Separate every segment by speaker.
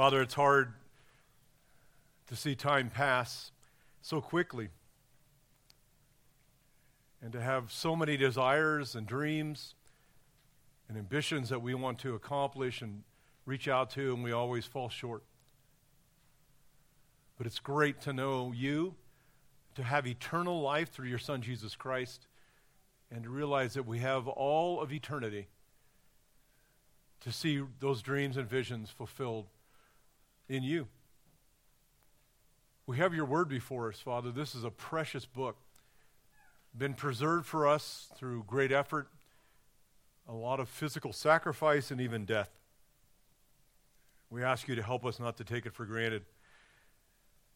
Speaker 1: Father, it's hard to see time pass so quickly and to have so many desires and dreams and ambitions that we want to accomplish and reach out to, and we always fall short. But it's great to know you, to have eternal life through your Son, Jesus Christ, and to realize that we have all of eternity to see those dreams and visions fulfilled in you. We have your word before us, Father. This is a precious book, been preserved for us through great effort, a lot of physical sacrifice, and even death. We ask you to help us not to take it for granted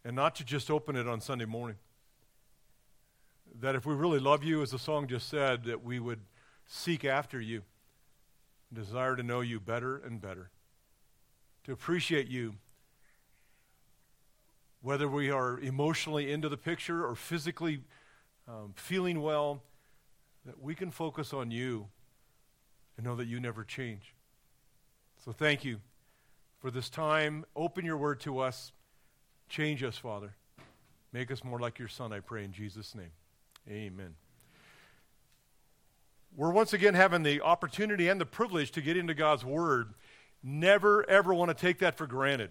Speaker 1: and not to just open it on Sunday morning. That if we really love you, as the song just said, that we would seek after you, desire to know you better and better, to appreciate you whether we are emotionally into the picture or physically um, feeling well, that we can focus on you and know that you never change. So thank you for this time. Open your word to us. Change us, Father. Make us more like your Son, I pray in Jesus' name. Amen. We're once again having the opportunity and the privilege to get into God's Word. Never, ever want to take that for granted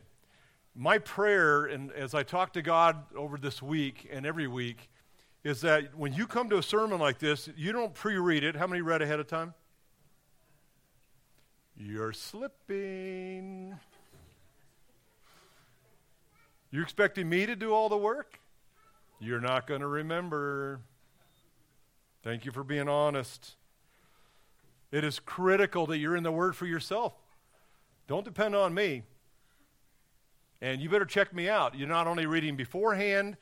Speaker 1: my prayer, and as I talk to God over this week and every week, is that when you come to a sermon like this, you don't pre read it. How many read ahead of time? You're slipping. You're expecting me to do all the work? You're not going to remember. Thank you for being honest. It is critical that you're in the Word for yourself. Don't depend on me. And you better check me out. You're not only reading beforehand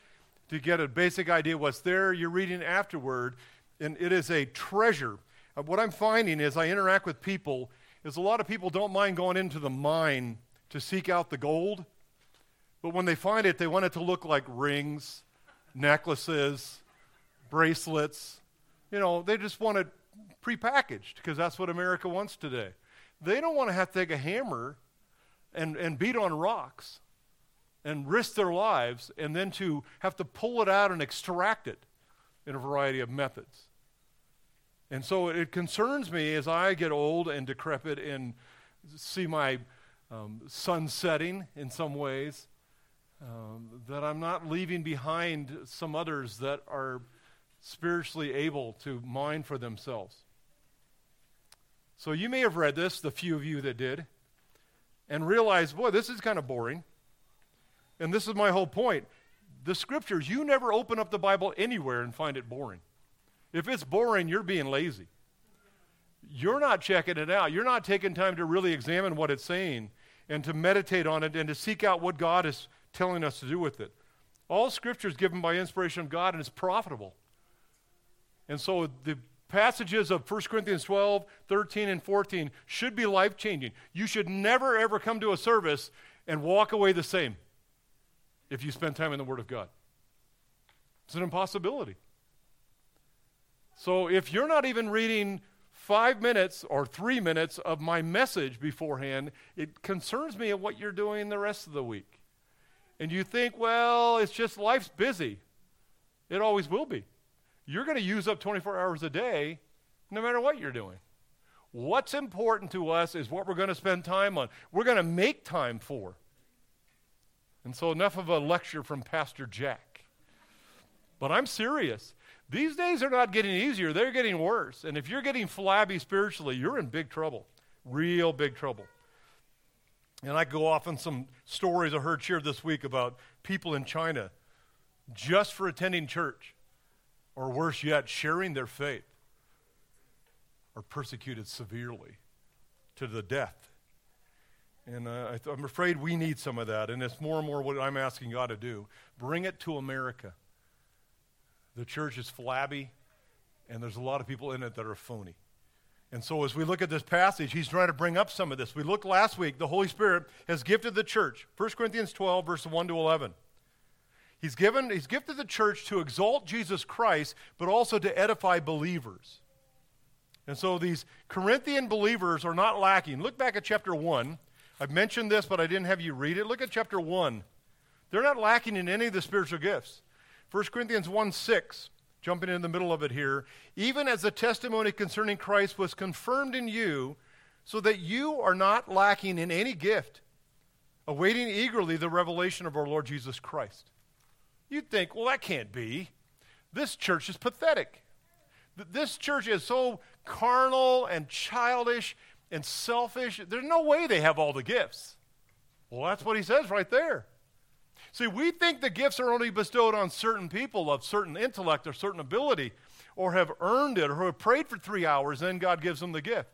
Speaker 1: to get a basic idea what's there, you're reading afterward. And it is a treasure. Uh, what I'm finding as I interact with people is a lot of people don't mind going into the mine to seek out the gold. But when they find it, they want it to look like rings, necklaces, bracelets. You know, they just want it prepackaged because that's what America wants today. They don't want to have to take a hammer and, and beat on rocks and risk their lives and then to have to pull it out and extract it in a variety of methods. And so it concerns me as I get old and decrepit and see my um, sun setting in some ways um, that I'm not leaving behind some others that are spiritually able to mine for themselves. So you may have read this, the few of you that did, and realized, boy, this is kind of boring. And this is my whole point. The scriptures, you never open up the Bible anywhere and find it boring. If it's boring, you're being lazy. You're not checking it out. You're not taking time to really examine what it's saying and to meditate on it and to seek out what God is telling us to do with it. All scripture is given by inspiration of God and it's profitable. And so the passages of 1 Corinthians 12, 13, and 14 should be life changing. You should never, ever come to a service and walk away the same if you spend time in the Word of God. It's an impossibility. So if you're not even reading five minutes or three minutes of my message beforehand, it concerns me of what you're doing the rest of the week. And you think, well, it's just life's busy. It always will be. You're going to use up 24 hours a day no matter what you're doing. What's important to us is what we're going to spend time on. We're going to make time for. And so, enough of a lecture from Pastor Jack. But I'm serious. These days are not getting easier, they're getting worse. And if you're getting flabby spiritually, you're in big trouble. Real big trouble. And I go off on some stories I heard shared this week about people in China just for attending church, or worse yet, sharing their faith, are persecuted severely to the death. And uh, I am afraid we need some of that. And it's more and more what I'm asking God to do. Bring it to America. The church is flabby, and there's a lot of people in it that are phony. And so, as we look at this passage, he's trying to bring up some of this. We looked last week, the Holy Spirit has gifted the church. 1 Corinthians 12, verses 1 to 11. He's, given, he's gifted the church to exalt Jesus Christ, but also to edify believers. And so, these Corinthian believers are not lacking. Look back at chapter 1 I've mentioned this, but I didn't have you read it. Look at chapter 1. They're not lacking in any of the spiritual gifts. 1 Corinthians 1 6, jumping in the middle of it here. Even as the testimony concerning Christ was confirmed in you, so that you are not lacking in any gift, awaiting eagerly the revelation of our Lord Jesus Christ. You'd think, well, that can't be. This church is pathetic. This church is so carnal and childish and selfish. There's no way they have all the gifts. Well, that's what he says right there. See, we think the gifts are only bestowed on certain people of certain intellect or certain ability, or have earned it, or who have prayed for three hours, then God gives them the gift.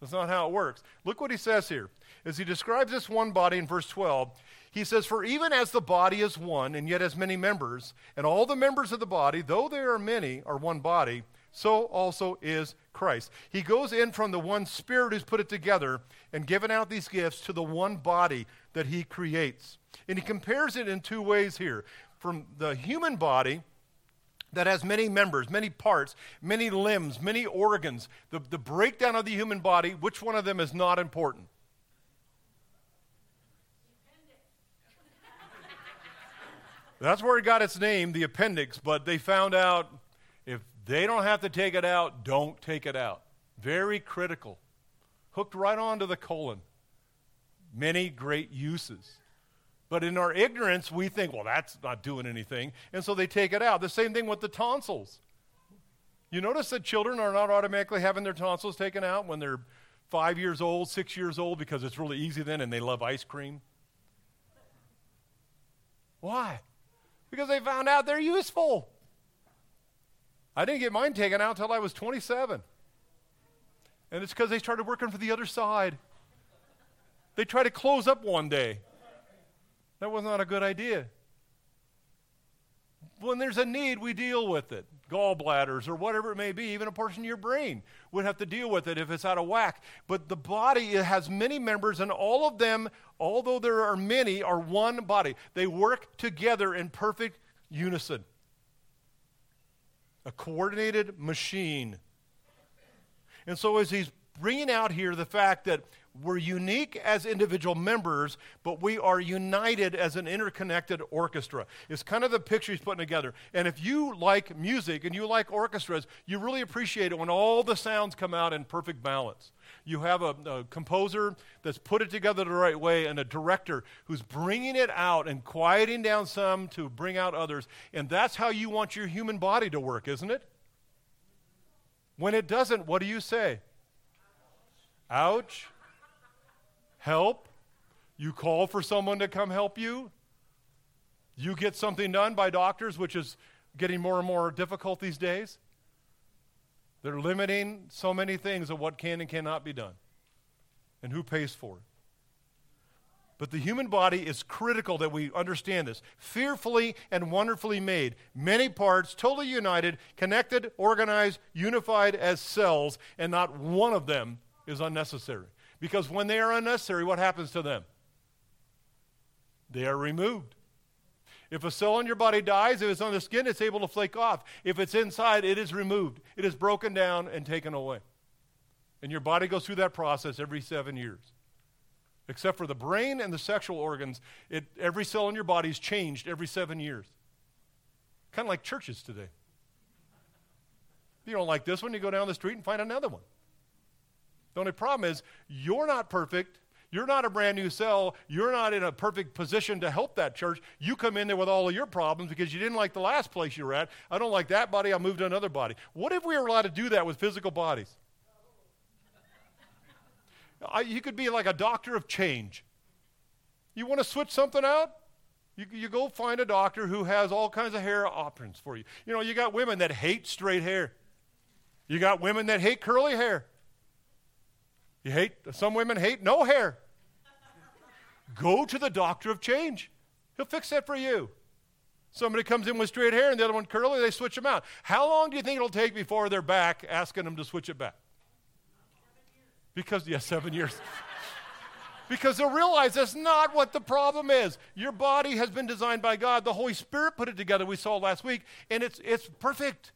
Speaker 1: That's not how it works. Look what he says here. As he describes this one body in verse 12, he says, For even as the body is one, and yet has many members, and all the members of the body, though there are many, are one body, so also is Christ. He goes in from the one Spirit who's put it together and given out these gifts to the one body that he creates. And he compares it in two ways here from the human body that has many members, many parts, many limbs, many organs. The, the breakdown of the human body, which one of them is not important? That's where it got its name, the appendix, but they found out they don't have to take it out, don't take it out. Very critical. Hooked right onto the colon. Many great uses. But in our ignorance, we think, well, that's not doing anything. And so they take it out. The same thing with the tonsils. You notice that children are not automatically having their tonsils taken out when they're five years old, six years old, because it's really easy then and they love ice cream? Why? Because they found out they're useful. I didn't get mine taken out until I was 27. And it's because they started working for the other side. They tried to close up one day. That was not a good idea. When there's a need, we deal with it. Gallbladders or whatever it may be, even a portion of your brain would have to deal with it if it's out of whack. But the body has many members, and all of them, although there are many, are one body. They work together in perfect unison. A coordinated machine. And so, as he's bringing out here the fact that we're unique as individual members, but we are united as an interconnected orchestra. It's kind of the picture he's putting together. And if you like music and you like orchestras, you really appreciate it when all the sounds come out in perfect balance. You have a, a composer that's put it together the right way and a director who's bringing it out and quieting down some to bring out others. And that's how you want your human body to work, isn't it? When it doesn't, what do you say? Ouch help. You call for someone to come help you. You get something done by doctors, which is getting more and more difficult these days. They're limiting so many things of what can and cannot be done. And who pays for it? But the human body is critical that we understand this. Fearfully and wonderfully made. Many parts, totally united, connected, organized, unified as cells, and not one of them is unnecessary. Because when they are unnecessary, what happens to them? They are removed. If a cell in your body dies, if it's on the skin, it's able to flake off. If it's inside, it is removed. It is broken down and taken away. And your body goes through that process every seven years. Except for the brain and the sexual organs, it, every cell in your body is changed every seven years. Kind of like churches today. You don't like this one, you go down the street and find another one. The only problem is you're not perfect. You're not a brand new cell. You're not in a perfect position to help that church. You come in there with all of your problems because you didn't like the last place you were at. I don't like that body. I'll move to another body. What if we were allowed to do that with physical bodies? I, you could be like a doctor of change. You want to switch something out? You, you go find a doctor who has all kinds of hair options for you. You know, you got women that hate straight hair. You got women that hate curly hair. You hate, some women hate no hair. Go to the doctor of change. He'll fix that for you. Somebody comes in with straight hair and the other one curly, they switch them out. How long do you think it'll take before they're back asking them to switch it back? Because, yes, yeah, seven years. because they'll realize that's not what the problem is. Your body has been designed by God. The Holy Spirit put it together, we saw last week, and it's, it's perfect.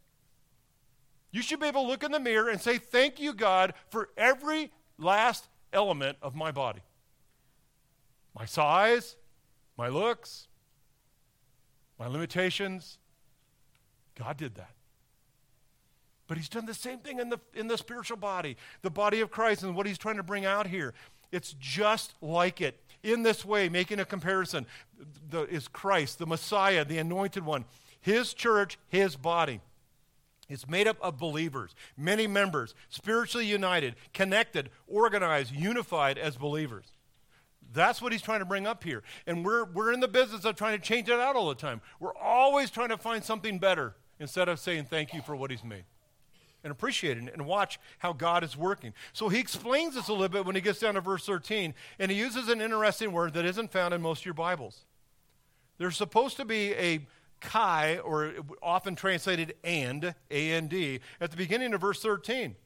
Speaker 1: You should be able to look in the mirror and say, Thank you, God, for every last element of my body. my size, my looks, my limitations. God did that. But he's done the same thing in the, in the spiritual body, the body of Christ, and what he's trying to bring out here. It's just like it. In this way, making a comparison, the, is Christ, the Messiah, the anointed one, his church, his body. It's made up of believers, many members, spiritually united, connected, organized, unified as believers. That's what he's trying to bring up here. And we're, we're in the business of trying to change it out all the time. We're always trying to find something better instead of saying thank you for what he's made and appreciate it and watch how God is working. So he explains this a little bit when he gets down to verse 13, and he uses an interesting word that isn't found in most of your Bibles. There's supposed to be a kai, or often translated and, A-N-D, at the beginning of verse 13.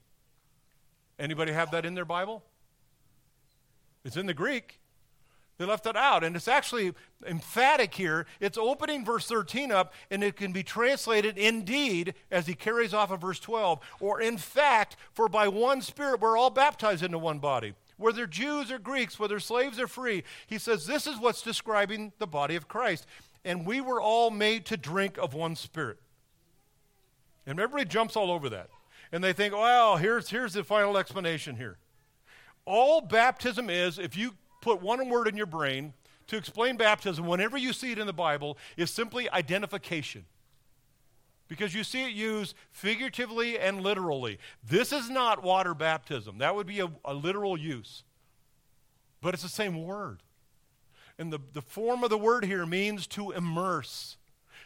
Speaker 1: Anybody have that in their Bible? It's in the Greek. They left it out. And it's actually emphatic here. It's opening verse 13 up, and it can be translated indeed as he carries off of verse 12, or in fact, for by one Spirit we're all baptized into one body. Whether Jews or Greeks, whether slaves or free, he says this is what's describing the body of Christ. And we were all made to drink of one Spirit. And everybody jumps all over that. And they think, well, here's, here's the final explanation here. All baptism is, if you put one word in your brain to explain baptism whenever you see it in the Bible is simply identification. Because you see it used figuratively and literally. This is not water baptism. That would be a, a literal use. But it's the same word. And the, the form of the word here means to immerse.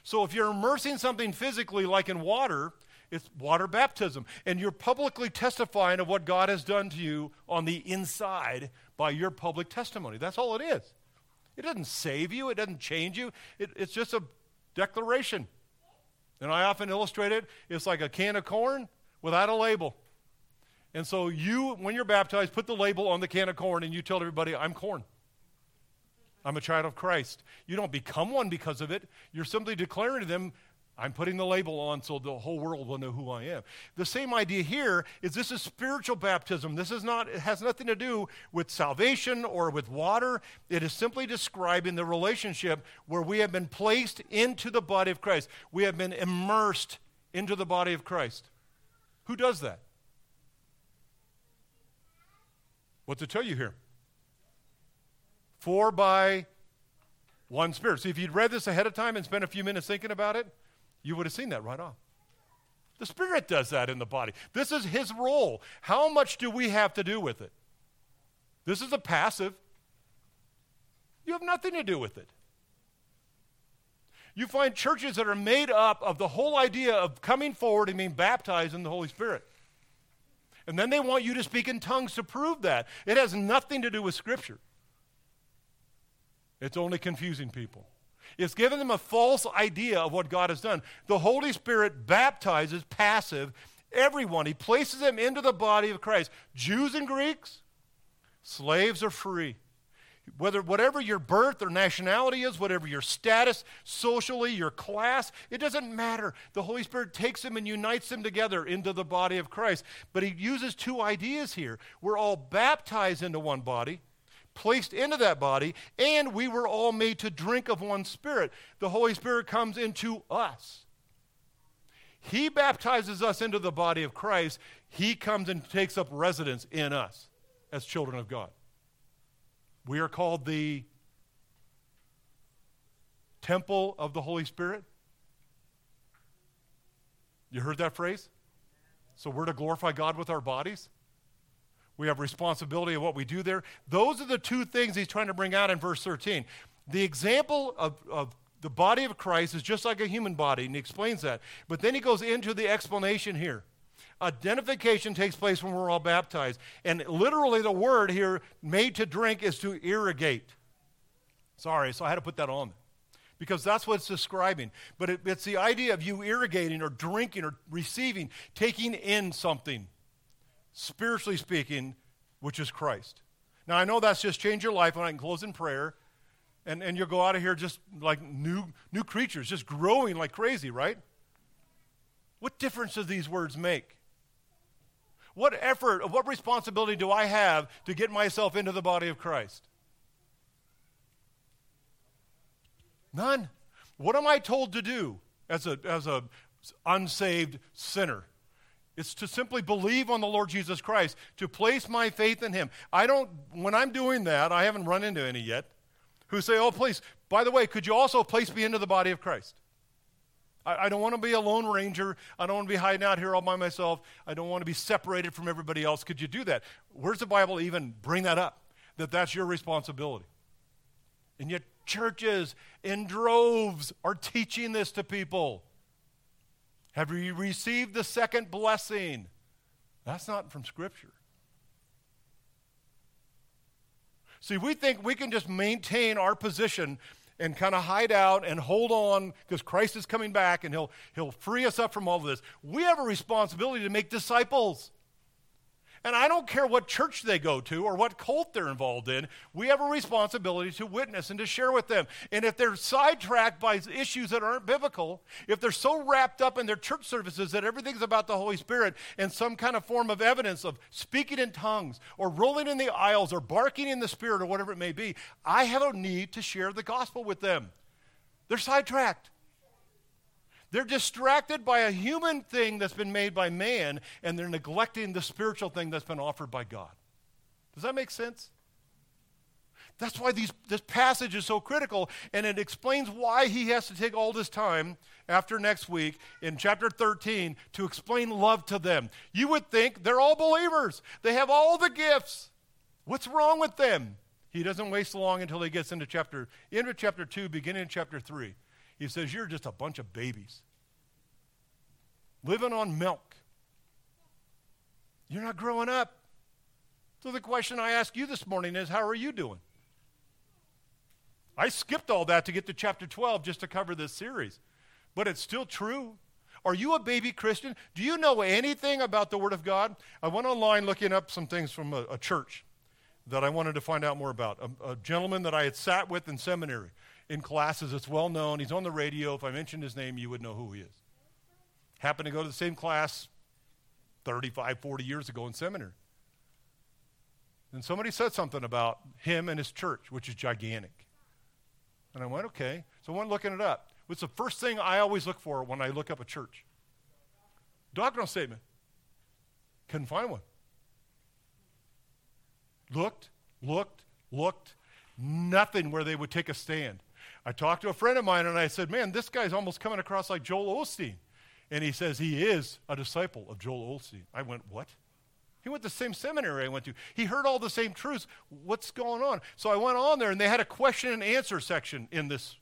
Speaker 1: So if you're immersing something physically, like in water, it's water baptism. And you're publicly testifying of what God has done to you on the inside by your public testimony. That's all it is. It doesn't save you, it doesn't change you, it, it's just a declaration. And I often illustrate it it's like a can of corn without a label. And so you, when you're baptized, put the label on the can of corn and you tell everybody, I'm corn. I'm a child of Christ. You don't become one because of it. You're simply declaring to them, I'm putting the label on so the whole world will know who I am. The same idea here is this is spiritual baptism. This is not, it has nothing to do with salvation or with water. It is simply describing the relationship where we have been placed into the body of Christ. We have been immersed into the body of Christ. Who does that? What to tell you here? For by one Spirit. See, if you'd read this ahead of time and spent a few minutes thinking about it, you would have seen that right off. The Spirit does that in the body. This is His role. How much do we have to do with it? This is a passive. You have nothing to do with it. You find churches that are made up of the whole idea of coming forward and being baptized in the Holy Spirit. And then they want you to speak in tongues to prove that. It has nothing to do with Scripture, it's only confusing people. It's given them a false idea of what God has done. The Holy Spirit baptizes passive everyone. He places them into the body of Christ. Jews and Greeks, slaves or free. Whether whatever your birth or nationality is, whatever your status socially, your class, it doesn't matter. The Holy Spirit takes them and unites them together into the body of Christ. But he uses two ideas here. We're all baptized into one body placed into that body, and we were all made to drink of one Spirit. The Holy Spirit comes into us. He baptizes us into the body of Christ. He comes and takes up residence in us as children of God. We are called the temple of the Holy Spirit. You heard that phrase? So we're to glorify God with our bodies? We have responsibility of what we do there. Those are the two things he's trying to bring out in verse 13. The example of, of the body of Christ is just like a human body, and he explains that. But then he goes into the explanation here. Identification takes place when we're all baptized. And literally, the word here, made to drink, is to irrigate. Sorry, so I had to put that on because that's what it's describing. But it, it's the idea of you irrigating or drinking or receiving, taking in something spiritually speaking, which is Christ. Now, I know that's just changed your life, and I can close in prayer, and, and you'll go out of here just like new, new creatures, just growing like crazy, right? What difference do these words make? What effort, what responsibility do I have to get myself into the body of Christ? None. What am I told to do as a, as a unsaved sinner? It's to simply believe on the Lord Jesus Christ, to place my faith in Him. I don't, when I'm doing that, I haven't run into any yet who say, oh, please, by the way, could you also place me into the body of Christ? I, I don't want to be a lone ranger. I don't want to be hiding out here all by myself. I don't want to be separated from everybody else. Could you do that? Where's the Bible even bring that up? That that's your responsibility. And yet, churches in droves are teaching this to people. Have you received the second blessing? That's not from Scripture. See, we think we can just maintain our position and kind of hide out and hold on because Christ is coming back and he'll, he'll free us up from all of this. We have a responsibility to make disciples. And I don't care what church they go to or what cult they're involved in, we have a responsibility to witness and to share with them. And if they're sidetracked by issues that aren't biblical, if they're so wrapped up in their church services that everything's about the Holy Spirit and some kind of form of evidence of speaking in tongues or rolling in the aisles or barking in the Spirit or whatever it may be, I have a need to share the gospel with them. They're sidetracked. They're distracted by a human thing that's been made by man, and they're neglecting the spiritual thing that's been offered by God. Does that make sense? That's why these, this passage is so critical, and it explains why he has to take all this time after next week in chapter 13 to explain love to them. You would think they're all believers, they have all the gifts. What's wrong with them? He doesn't waste long until he gets into chapter, into chapter 2, beginning in chapter 3. He says, You're just a bunch of babies living on milk. You're not growing up. So the question I ask you this morning is How are you doing? I skipped all that to get to chapter 12 just to cover this series, but it's still true. Are you a baby Christian? Do you know anything about the Word of God? I went online looking up some things from a, a church that I wanted to find out more about. A, a, gentleman that I had sat with in seminary in classes. It's well known. He's on the radio. If I mentioned his name, you would know who he is. Happened to go to the same class 35, 40 years ago in seminary. And somebody said something about him and his church, which is gigantic. And I went, okay. So I went looking it up. What's the first thing I always look for when I look up a church? Doctrinal statement. Couldn't find one. Looked, looked, looked. Nothing where they would take a stand. I talked to a friend of mine and I said, Man, this guy's almost coming across like Joel Osteen. And he says he is a disciple of Joel Osteen. I went, What? He went to the same seminary I went to. He heard all the same truths. What's going on? So I went on there and they had a question and answer section in this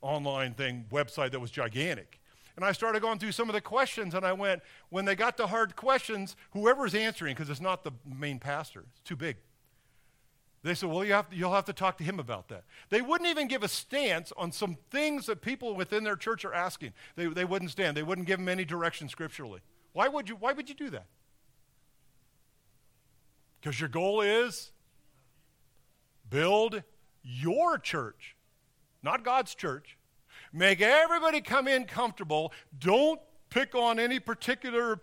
Speaker 1: online thing, website that was gigantic. And I started going through some of the questions and I went, when they got to hard questions, whoever's answering, because it's not the main pastor, it's too big. They said, well, you have to, you'll have to talk to him about that. They wouldn't even give a stance on some things that people within their church are asking. They, they wouldn't stand. They wouldn't give them any direction scripturally. Why would you, why would you do that? Because your goal is build your church, not God's church. Make everybody come in comfortable. Don't pick on any particular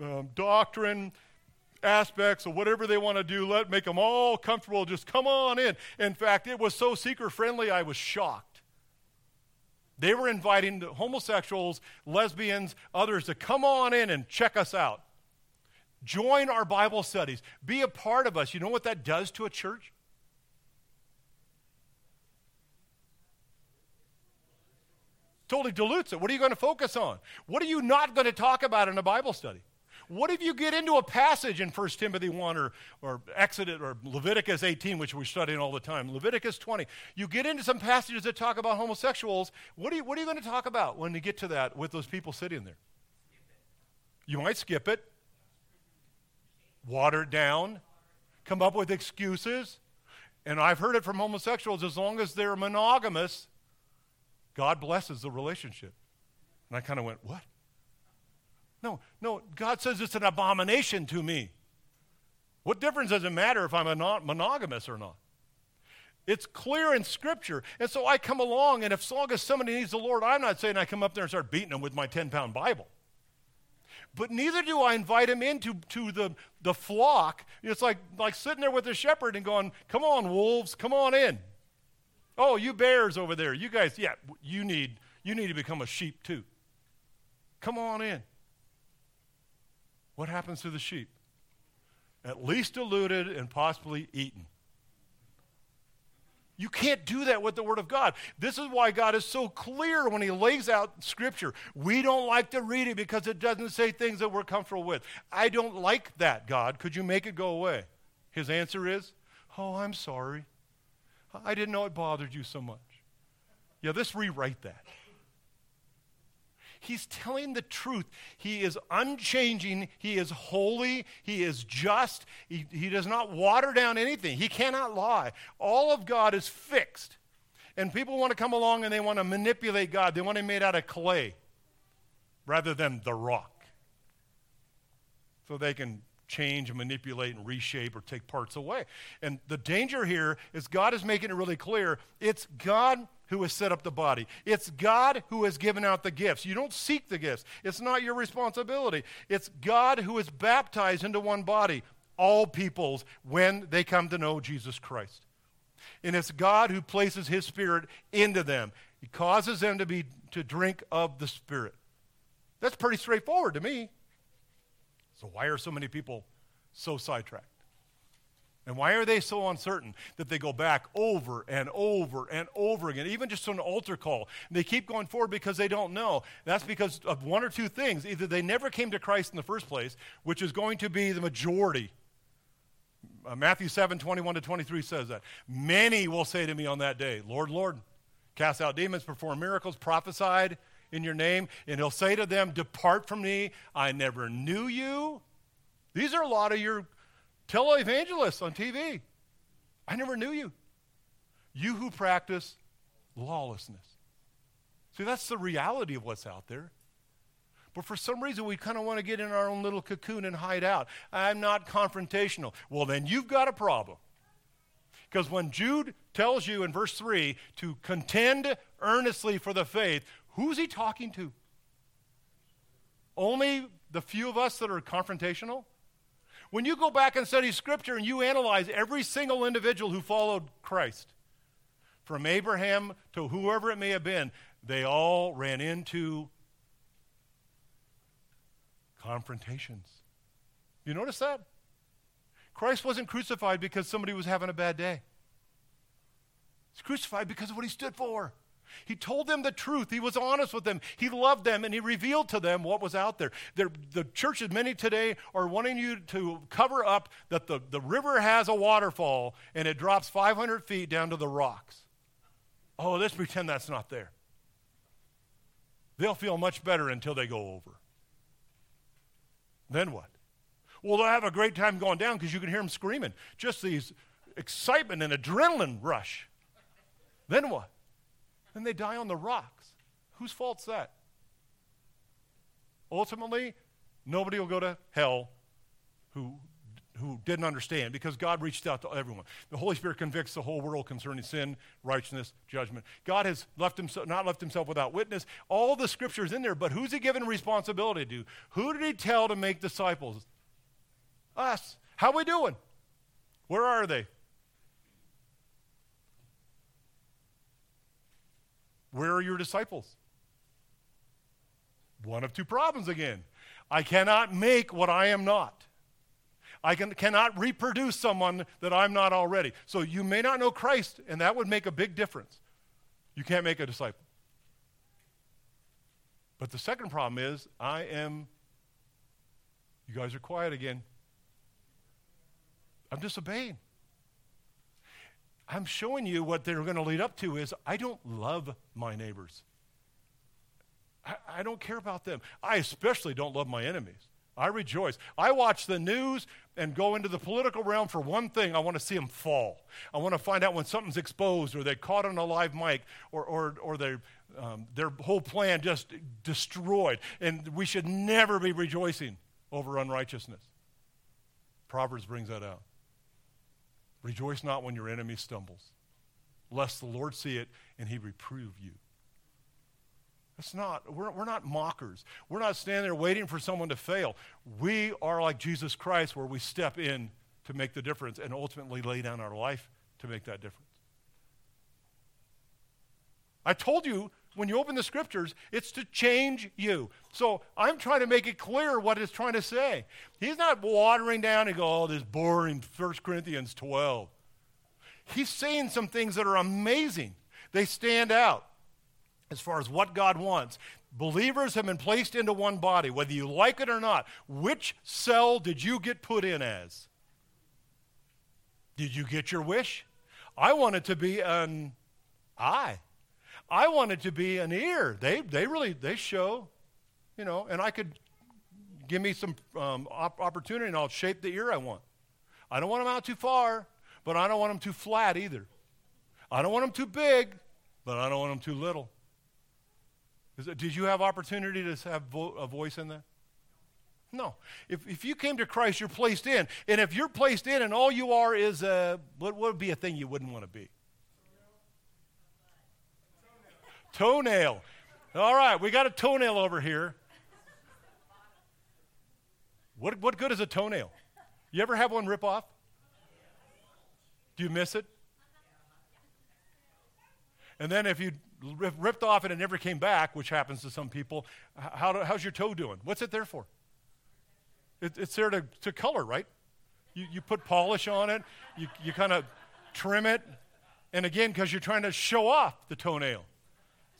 Speaker 1: um, doctrine aspects or whatever they want to do. Let make them all comfortable. Just come on in. In fact, it was so seeker friendly, I was shocked. They were inviting homosexuals, lesbians, others to come on in and check us out. Join our Bible studies. Be a part of us. You know what that does to a church? Totally dilutes it. What are you going to focus on? What are you not going to talk about in a Bible study? What if you get into a passage in 1 Timothy 1 or, or Exodus or Leviticus 18, which we're studying all the time, Leviticus 20, you get into some passages that talk about homosexuals. What are you, what are you going to talk about when you get to that with those people sitting there? You might skip it, water it down, come up with excuses. And I've heard it from homosexuals as long as they're monogamous, God blesses the relationship. And I kind of went, What? No, no, God says it's an abomination to me. What difference does it matter if I'm monogamous or not? It's clear in Scripture. And so I come along, and if long as somebody needs the Lord, I'm not saying I come up there and start beating them with my 10 pound Bible. But neither do I invite him into to the, the flock. It's like, like sitting there with the shepherd and going, Come on, wolves, come on in. Oh, you bears over there, you guys, yeah, you need, you need to become a sheep too. Come on in. What happens to the sheep? At least diluted and possibly eaten. You can't do that with the Word of God. This is why God is so clear when He lays out Scripture. We don't like to read it because it doesn't say things that we're comfortable with. I don't like that, God. Could you make it go away? His answer is, Oh, I'm sorry. I didn't know it bothered you so much. Yeah, let's rewrite that. He's telling the truth. He is unchanging. He is holy. He is just. He, he does not water down anything. He cannot lie. All of God is fixed. And people want to come along and they want to manipulate God. They want him made out of clay rather than the rock. So they can change and manipulate and reshape or take parts away. And the danger here is God is making it really clear it's God who has set up the body. It's God who has given out the gifts. You don't seek the gifts, it's not your responsibility. It's God who is baptized into one body, all peoples, when they come to know Jesus Christ. And it's God who places his spirit into them. He causes them to be to drink of the spirit. That's pretty straightforward to me. So why are so many people so sidetracked? And why are they so uncertain that they go back over and over and over again, even just on an altar call? And they keep going forward because they don't know. That's because of one or two things. Either they never came to Christ in the first place, which is going to be the majority. Uh, Matthew 7 21 to 23 says that. Many will say to me on that day, Lord, Lord, cast out demons, perform miracles, prophesied in your name. And he'll say to them, Depart from me, I never knew you. These are a lot of your televangelists on TV. I never knew you. You who practice lawlessness. See, that's the reality of what's out there. But for some reason, we kind of want to get in our own little cocoon and hide out. I'm not confrontational. Well, then you've got a problem. Because when Jude tells you in verse 3 to contend earnestly for the faith, who's he talking to? Only the few of us that are confrontational? When you go back and study Scripture and you analyze every single individual who followed Christ, from Abraham to whoever it may have been, they all ran into confrontations. You notice that? Christ wasn't crucified because somebody was having a bad day. He's crucified because of what he stood for. He told them the truth. He was honest with them. He loved them, and he revealed to them what was out there. The, the churches, many today, are wanting you to cover up that the, the river has a waterfall and it drops 500 feet down to the rocks. Oh, let's pretend that's not there. They'll feel much better until they go over. Then what? Well, they'll have a great time going down because you can hear them screaming. Just these excitement and adrenaline rush. Then what? Then they die on the rocks. Whose fault's that? Ultimately, nobody will go to hell who, who didn't understand because God reached out to everyone. The Holy Spirit convicts the whole world concerning sin, righteousness, judgment. God has left himself, not left himself without witness. All the scriptures in there, but who's he given responsibility to? Who did he tell to make disciples? Us. How are we doing? Where are they? Where are your disciples? One of two problems again. I cannot make what I am not. I can, cannot reproduce someone that I'm not already. So you may not know Christ, and that would make a big difference. You can't make a disciple. But the second problem is I am, you guys are quiet again. I'm disobeying. I'm showing you what they're going to lead up to is I don't love my neighbors. I, I, don't care about them. I especially don't love my enemies. I rejoice. I watch the news and go into the political realm for one thing. I want to see them fall. I want to find out when something's exposed or they caught on a live mic or, or, or um, their whole plan just destroyed. And we should never be rejoicing over unrighteousness. Proverbs brings that out. Rejoice not when your enemy stumbles, lest the Lord see it and he reprove you. That's not, we're, we're not mockers. We're not standing there waiting for someone to fail. We are like Jesus Christ, where we step in to make the difference and ultimately lay down our life to make that difference. I told you when you open the scriptures, it's to change you. So I'm trying to make it clear what it's trying to say. He's not watering down and go, oh, this boring 1 Corinthians 12. He's saying some things that are amazing. They stand out as far as what God wants. Believers have been placed into one body, whether you like it or not. Which cell did you get put in as? Did you get your wish? I wanted to be an eye. I wanted to be an ear. They, they really, they show, you know, and I could give me some um, op- opportunity and I'll shape the ear I want. I don't want them out too far, but I don't want them too flat either. I don't want them too big, but I don't want them too little. It, did you have opportunity to have vo- a voice in that? No. If, if you came to Christ, you're placed in. And if you're placed in and all you are is, a, what, what would be a thing you wouldn't want to be? Toenail. All right, we got a toenail over here. What, what good is a toenail? You ever have one rip off? Do you miss it? And then if you ripped off and it never came back, which happens to some people, how do, how's your toe doing? What's it there for? It, it's there to, to color, right? You, you put polish on it, you, you kind of trim it, and again, because you're trying to show off the toenail.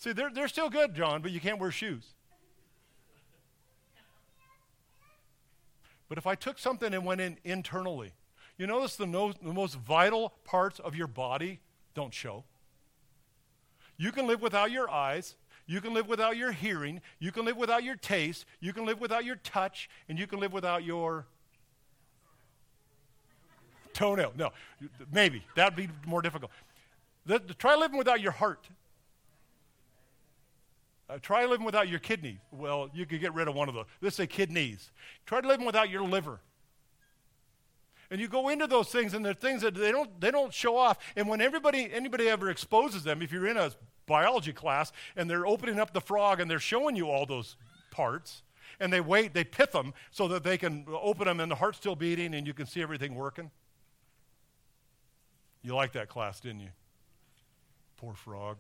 Speaker 1: See, they're, they're still good, John, but you can't wear shoes. But if I took something and went in internally, you notice the, no, the most vital parts of your body don't show. You can live without your eyes. You can live without your hearing. You can live without your taste. You can live without your touch. And you can live without your toenail. No, maybe. That would be more difficult. The, the, try living without your heart. Uh, try living without your kidney. Well, you could get rid of one of those. Let's say kidneys. Try to living without your liver. And you go into those things, and they're things that they don't, they don't show off. And when everybody, anybody ever exposes them, if you're in a biology class and they're opening up the frog and they're showing you all those parts, and they wait, they pith them so that they can open them and the heart's still beating and you can see everything working. You liked that class, didn't you? Poor frog.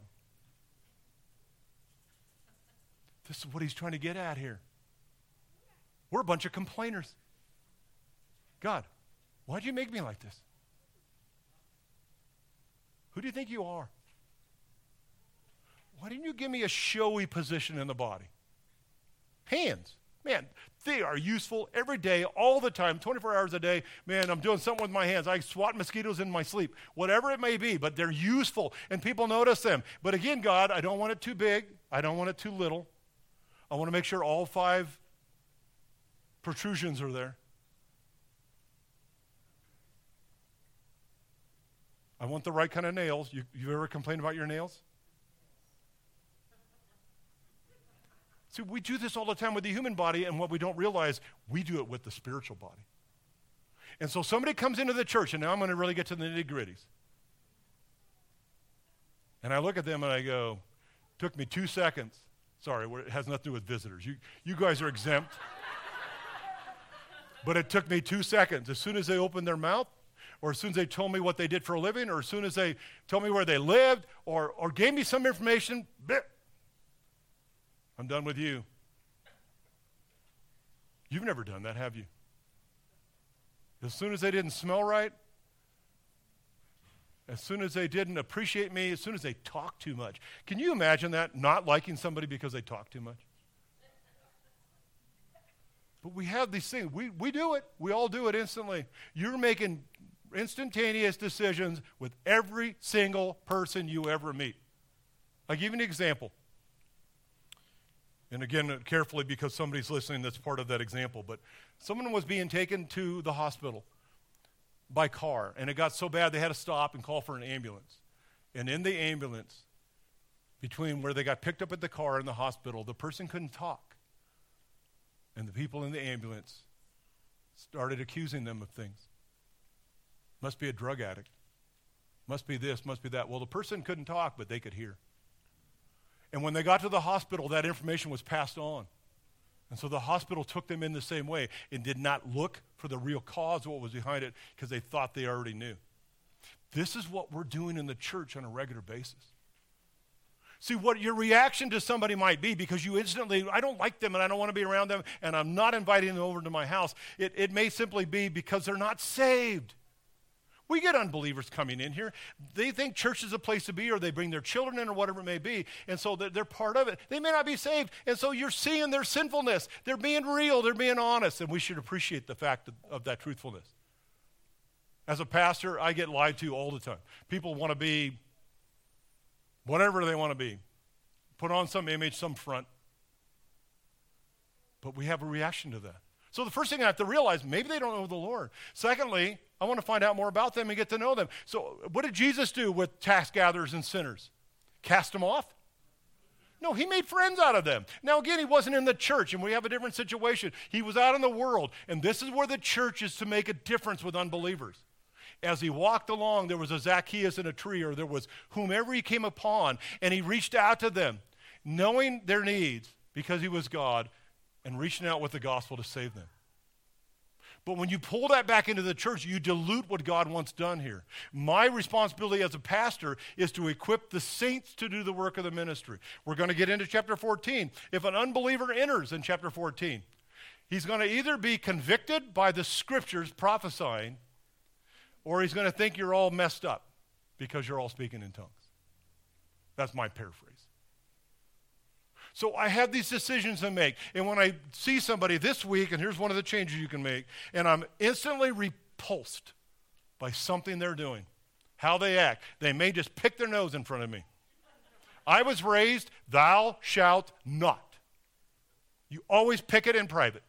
Speaker 1: This is what he's trying to get at here. We're a bunch of complainers. God, why'd you make me like this? Who do you think you are? Why didn't you give me a showy position in the body? Hands. Man, they are useful every day, all the time, 24 hours a day. Man, I'm doing something with my hands. I swat mosquitoes in my sleep, whatever it may be, but they're useful and people notice them. But again, God, I don't want it too big, I don't want it too little. I want to make sure all five protrusions are there. I want the right kind of nails. You, you ever complained about your nails? See, we do this all the time with the human body, and what we don't realize, we do it with the spiritual body. And so somebody comes into the church, and now I'm going to really get to the nitty gritties. And I look at them and I go, took me two seconds Sorry, it has nothing to do with visitors. You, you guys are exempt. but it took me two seconds. As soon as they opened their mouth, or as soon as they told me what they did for a living, or as soon as they told me where they lived, or, or gave me some information, bleh, I'm done with you. You've never done that, have you? As soon as they didn't smell right, as soon as they didn't appreciate me, as soon as they talked too much. Can you imagine that? Not liking somebody because they talk too much? But we have these things. We, we do it. We all do it instantly. You're making instantaneous decisions with every single person you ever meet. I'll give you an example. And again, carefully because somebody's listening that's part of that example. But someone was being taken to the hospital by car, and it got so bad they had to stop and call for an ambulance. And in the ambulance, between where they got picked up at the car and the hospital, the person couldn't talk. And the people in the ambulance started accusing them of things. Must be a drug addict. Must be this, must be that. Well, the person couldn't talk, but they could hear. And when they got to the hospital, that information was passed on. And so the hospital took them in the same way and did not look for the real cause of what was behind it because they thought they already knew. This is what we're doing in the church on a regular basis. See what your reaction to somebody might be because you instantly, I don't like them and I don't want to be around them and I'm not inviting them over to my house. It, it may simply be because they're not saved. We get unbelievers coming in here. They think church is a place to be, or they bring their children in, or whatever it may be. And so they're part of it. They may not be saved. And so you're seeing their sinfulness. They're being real, they're being honest. And we should appreciate the fact of, of that truthfulness. As a pastor, I get lied to all the time. People want to be whatever they want to be, put on some image, some front. But we have a reaction to that. So the first thing I have to realize, maybe they don't know the Lord. Secondly, I want to find out more about them and get to know them. So what did Jesus do with tax gatherers and sinners? Cast them off? No, he made friends out of them. Now, again, he wasn't in the church, and we have a different situation. He was out in the world, and this is where the church is to make a difference with unbelievers as he walked along, there was a Zacchaeus in a tree, or there was whomever he came upon, and he reached out to them, knowing their needs because he was God, and reaching out with the gospel to save them. But when you pull that back into the church, you dilute what God wants done here. My responsibility as a pastor is to equip the saints to do the work of the ministry. We're going to get into chapter 14. If an unbeliever enters in chapter 14, he's going to either be convicted by the scriptures prophesying or he's going to think you're all messed up because you're all speaking in tongues. That's my paraphrase. So I have these decisions to make. And when I see somebody this week, and here's one of the changes you can make, and I'm instantly repulsed by something they're doing, how they act. They may just pick their nose in front of me. I was raised, thou shalt not. You always pick it in private.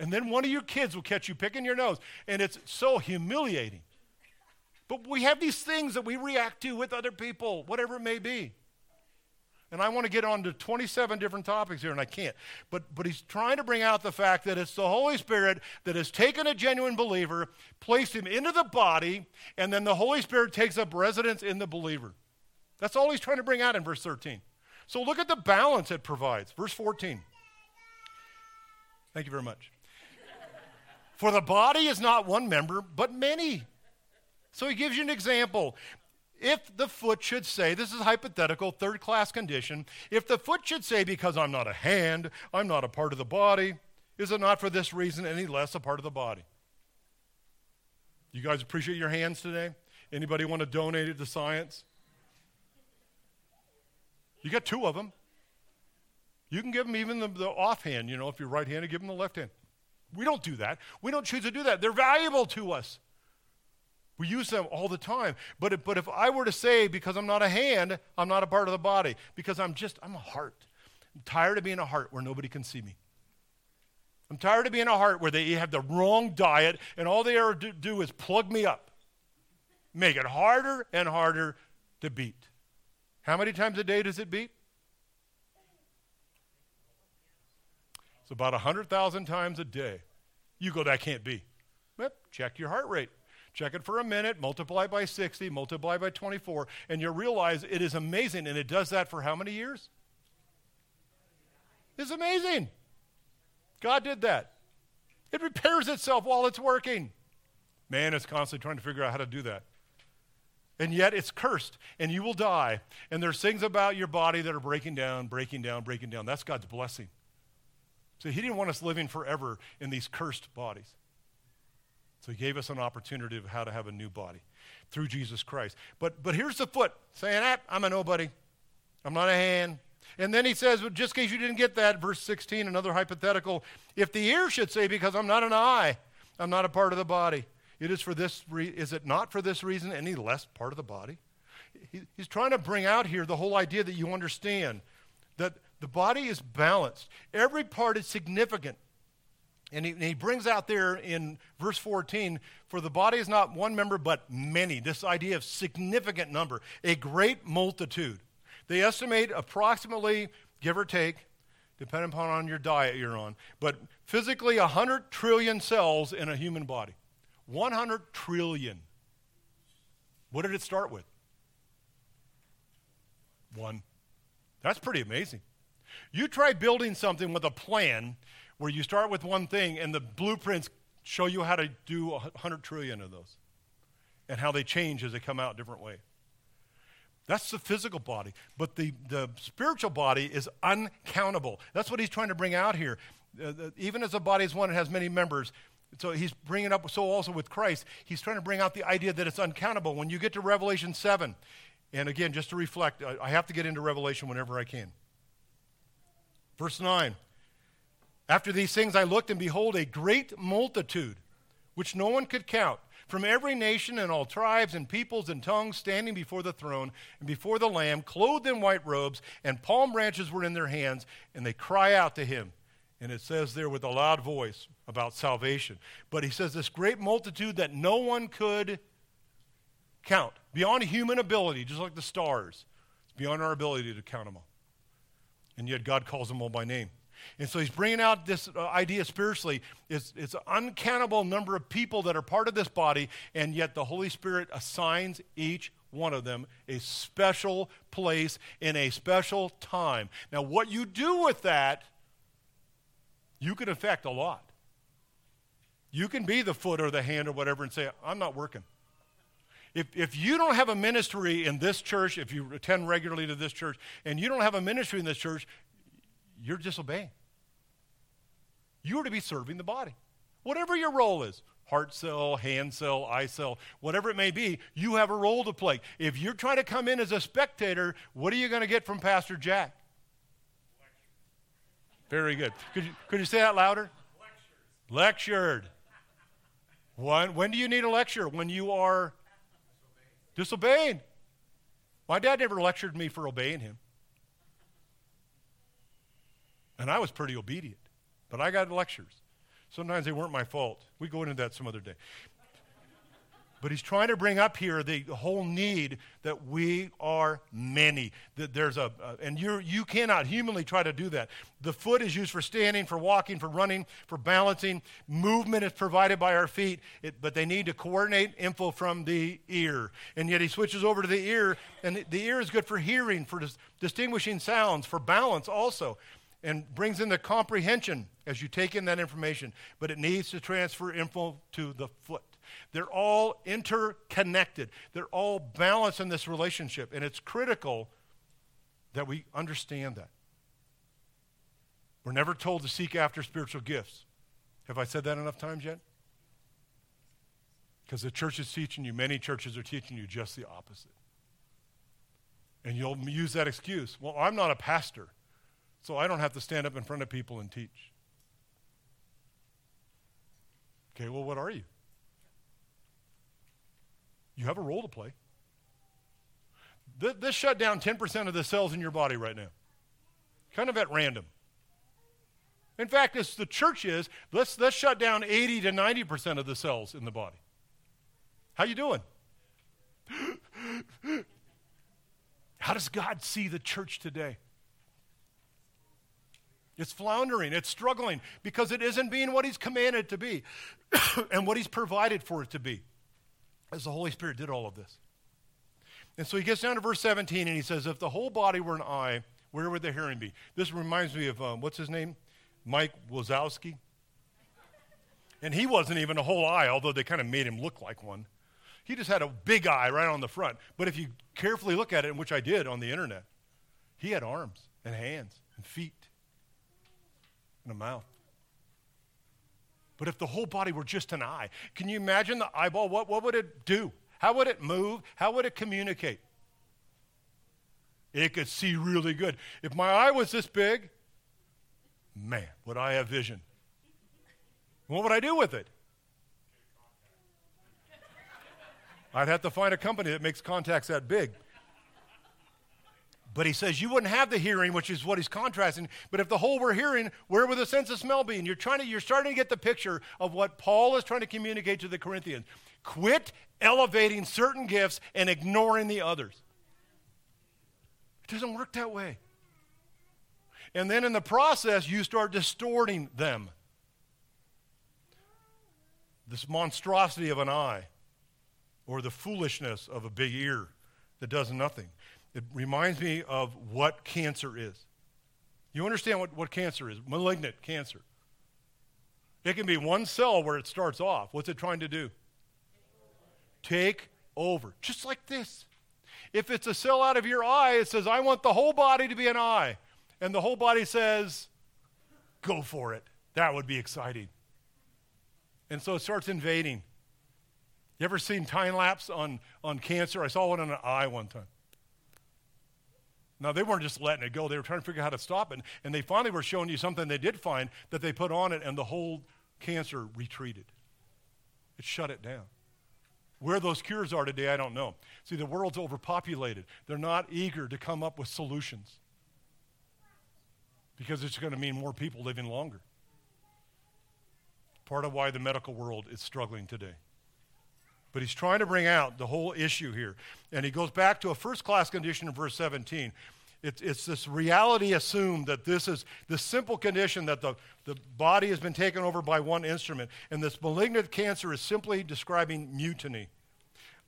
Speaker 1: And then one of your kids will catch you picking your nose. And it's so humiliating. But we have these things that we react to with other people, whatever it may be. And I want to get on to 27 different topics here, and I can't. But, but he's trying to bring out the fact that it's the Holy Spirit that has taken a genuine believer, placed him into the body, and then the Holy Spirit takes up residence in the believer. That's all he's trying to bring out in verse 13. So look at the balance it provides. Verse 14. Thank you very much. For the body is not one member, but many. So he gives you an example. If the foot should say, this is hypothetical, third class condition, if the foot should say, because I'm not a hand, I'm not a part of the body, is it not for this reason any less a part of the body? You guys appreciate your hands today? Anybody want to donate it to science? You got two of them. You can give them even the, the offhand, you know, if you're right handed, give them the left hand. We don't do that. We don't choose to do that. They're valuable to us. We use them all the time. But if, but if I were to say, because I'm not a hand, I'm not a part of the body, because I'm just, I'm a heart. I'm tired of being a heart where nobody can see me. I'm tired of being a heart where they have the wrong diet and all they ever do is plug me up, make it harder and harder to beat. How many times a day does it beat? It's about 100,000 times a day. You go, that can't be. Well, check your heart rate. Check it for a minute, multiply by 60, multiply by 24, and you'll realize it is amazing. And it does that for how many years? It's amazing. God did that. It repairs itself while it's working. Man is constantly trying to figure out how to do that. And yet it's cursed, and you will die. And there's things about your body that are breaking down, breaking down, breaking down. That's God's blessing. So he didn't want us living forever in these cursed bodies. So he gave us an opportunity of how to have a new body through Jesus Christ. But, but here's the foot saying, I'm a nobody. I'm not a hand. And then he says, well, just in case you didn't get that, verse 16, another hypothetical. If the ear should say, because I'm not an eye, I'm not a part of the body. It is for this re- is it not for this reason any less part of the body? He, he's trying to bring out here the whole idea that you understand that the body is balanced, every part is significant. And he, and he, brings out there in verse 14, for the body is not one member, but many. This idea of significant number, a great multitude. They estimate approximately, give or take, depending upon on your diet you're on, but physically 100 trillion cells in a human body. 100 trillion. What did it start with? One. That's pretty amazing. You try building something with a plan where you start with one thing and the blueprints show you how to do 100 trillion of those. and how they change as they come out different way. That's the physical body. But the, the spiritual body is uncountable. That's what he's trying to bring out here. Uh, the, even as a body is one, it has many members. So he's bringing up, so also with Christ, he's trying to bring out the idea that it's uncountable. When you get to Revelation 7, and again, just to reflect, I, I have to get into Revelation whenever I can. Verse 9 After these things I looked, and behold, a great multitude, which no one could count from every nation and all tribes and peoples and tongues standing before the throne and before the Lamb, clothed in white robes, and palm branches were in their hands, and they cry out to him. And it says there with a loud voice about salvation. But he says, this great multitude that no one could count, beyond human ability, just like the stars. It's beyond our ability to count them all. And yet God calls them all by name. And so he's bringing out this uh, idea spiritually. It's, it's an uncountable number of people that are part of this body, and yet the Holy Spirit assigns each one of them a special place in a special time. Now, what you do with that, you can affect a lot. You can be the foot or the hand or whatever and say, I'm not working. If, if you don't have a ministry in this church, if you attend regularly to this church, and you don't have a ministry in this church, you're disobeying. You are to be serving the body. Whatever your role is heart cell, hand cell, eye cell, whatever it may be, you have a role to play. If you're trying to come in as a spectator, what are you going to get from Pastor Jack? Very good. Could you, could you say that louder? Lectured. When, when do you need a lecture? When you are disobeying. disobeying. My dad never lectured me for obeying him. And I was pretty obedient. But I got lectures. Sometimes they weren't my fault. We go into that some other day. But he's trying to bring up here the whole need that we are many. That there's a, uh, and you you cannot humanly try to do that. The foot is used for standing, for walking, for running, for balancing. Movement is provided by our feet, it, but they need to coordinate info from the ear. And yet he switches over to the ear, and the, the ear is good for hearing, for dis- distinguishing sounds, for balance also and brings in the comprehension as you take in that information, but it needs to transfer info to the foot. They're all interconnected, they're all balanced in this relationship, and it's critical that we understand that. We're never told to seek after spiritual gifts. Have I said that enough times yet? Because the church is teaching you, many churches are teaching you just the opposite. And you'll use that excuse. Well, I'm not a pastor so I don't have to stand up in front of people and teach. Okay, well, what are you? You have a role to play. This, this shut down 10% of the cells in your body right now, kind of at random. In fact, as the church is, let's, let's shut down 80 to 90% of the cells in the body. How you doing? How does God see the church today? It's floundering, it's struggling because it isn't being what He's commanded to be and what He's provided for it to be, as the Holy Spirit did all of this. And so he gets down to verse 17 and he says, If the whole body were an eye, where would the hearing be? This reminds me of, um, what's his name? Mike Wazowski. And he wasn't even a whole eye, although they kind of made him look like one. He just had a big eye right on the front. But if you carefully look at it, which I did on the internet, he had arms and hands and feet and a mouth. But if the whole body were just an eye, can you imagine the eyeball? What, what would it do? How would it move? How would it communicate? It could see really good. If my eye was this big, man, would I have vision? What would I do with it? I'd have to find a company that makes contacts that big. But he says you wouldn't have the hearing, which is what he's contrasting. But if the whole were hearing, where would the sense of smell be? And you're trying to, you're starting to get the picture of what Paul is trying to communicate to the Corinthians. Quit elevating certain gifts and ignoring the others. It doesn't work that way. And then in the process, you start distorting them. This monstrosity of an eye, or the foolishness of a big ear that does nothing. It reminds me of what cancer is. You understand what, what cancer is? Malignant cancer. It can be one cell where it starts off. What's it trying to do? Take over, just like this. If it's a cell out of your eye, it says, I want the whole body to be an eye. And the whole body says, go for it. That would be exciting. And so it starts invading. You ever seen time lapse on, on cancer? I saw one on an eye one time. Now, they weren't just letting it go. They were trying to figure out how to stop it. And they finally were showing you something they did find that they put on it, and the whole cancer retreated. It shut it down. Where those cures are today, I don't know. See, the world's overpopulated. They're not eager to come up with solutions because it's going to mean more people living longer. Part of why the medical world is struggling today. But he's trying to bring out the whole issue here. And he goes back to a first class condition in verse 17. It's, it's this reality assumed that this is the simple condition that the, the body has been taken over by one instrument. And this malignant cancer is simply describing mutiny,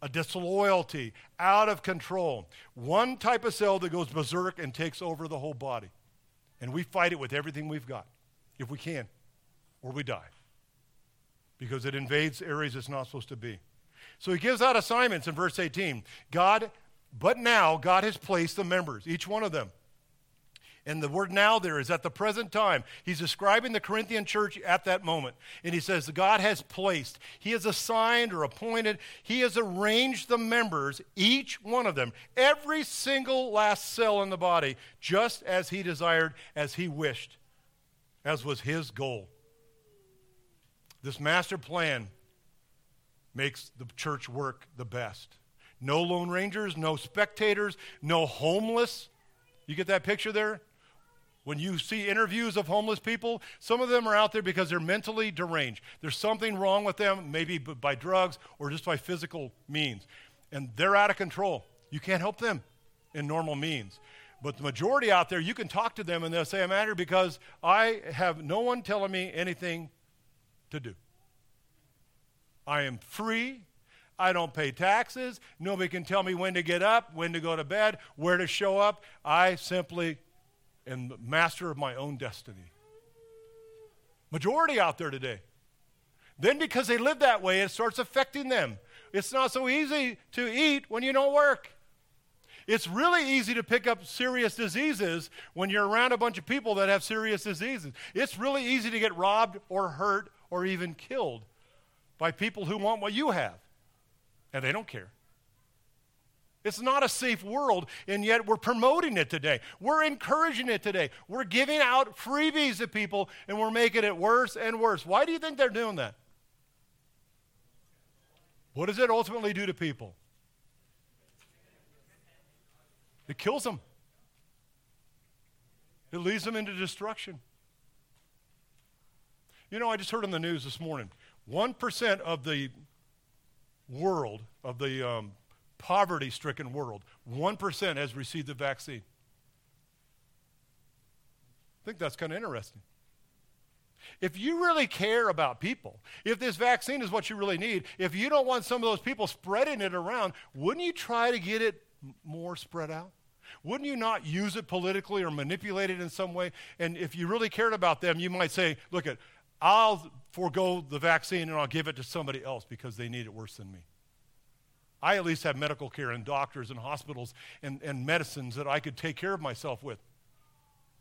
Speaker 1: a disloyalty, out of control. One type of cell that goes berserk and takes over the whole body. And we fight it with everything we've got, if we can, or we die. Because it invades areas it's not supposed to be. So he gives out assignments in verse 18. God but now God has placed the members, each one of them. And the word now there is at the present time. He's describing the Corinthian church at that moment. And he says, God has placed, He has assigned or appointed, He has arranged the members, each one of them, every single last cell in the body, just as He desired, as He wished, as was His goal. This master plan makes the church work the best. No Lone Rangers, no spectators, no homeless. You get that picture there? When you see interviews of homeless people, some of them are out there because they're mentally deranged. There's something wrong with them, maybe by drugs or just by physical means. And they're out of control. You can't help them in normal means. But the majority out there, you can talk to them and they'll say, I'm out here because I have no one telling me anything to do. I am free I don't pay taxes. Nobody can tell me when to get up, when to go to bed, where to show up. I simply am master of my own destiny. Majority out there today. Then, because they live that way, it starts affecting them. It's not so easy to eat when you don't work. It's really easy to pick up serious diseases when you're around a bunch of people that have serious diseases. It's really easy to get robbed or hurt or even killed by people who want what you have and they don't care. It's not a safe world, and yet we're promoting it today. We're encouraging it today. We're giving out freebies to people, and we're making it worse and worse. Why do you think they're doing that? What does it ultimately do to people? It kills them, it leads them into destruction. You know, I just heard on the news this morning 1% of the world, of the um, poverty stricken world, 1% has received the vaccine. I think that's kind of interesting. If you really care about people, if this vaccine is what you really need, if you don't want some of those people spreading it around, wouldn't you try to get it more spread out? Wouldn't you not use it politically or manipulate it in some way? And if you really cared about them, you might say, look at I'll forego the vaccine and I'll give it to somebody else because they need it worse than me. I at least have medical care and doctors and hospitals and, and medicines that I could take care of myself with.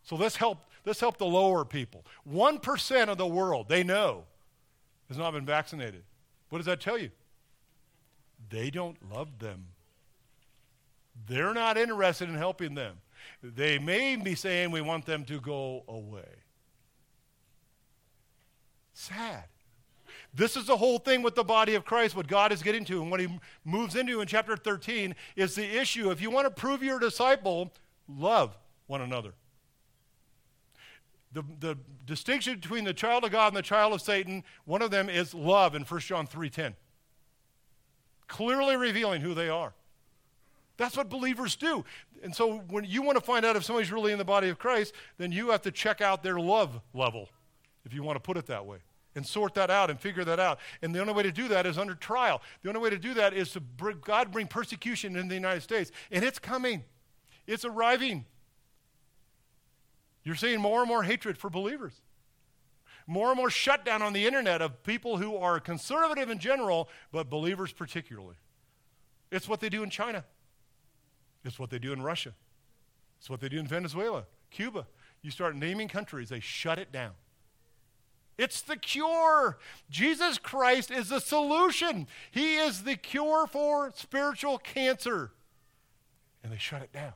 Speaker 1: So let's help, let's help the lower people. 1% of the world, they know, has not been vaccinated. What does that tell you? They don't love them. They're not interested in helping them. They may be saying we want them to go away. Sad. This is the whole thing with the body of Christ, what God is getting to. And what he moves into in chapter 13 is the issue. If you want to prove you're a disciple, love one another. The, the distinction between the child of God and the child of Satan, one of them is love in 1 John 3.10. Clearly revealing who they are. That's what believers do. And so when you want to find out if somebody's really in the body of Christ, then you have to check out their love level, if you want to put it that way and sort that out and figure that out. And the only way to do that is under trial. The only way to do that is to bring, God bring persecution in the United States. And it's coming, it's arriving. You're seeing more and more hatred for believers. More and more shutdown on the internet of people who are conservative in general, but believers particularly. It's what they do in China. It's what they do in Russia. It's what they do in Venezuela, Cuba. You start naming countries, they shut it down. It's the cure. Jesus Christ is the solution. He is the cure for spiritual cancer. And they shut it down.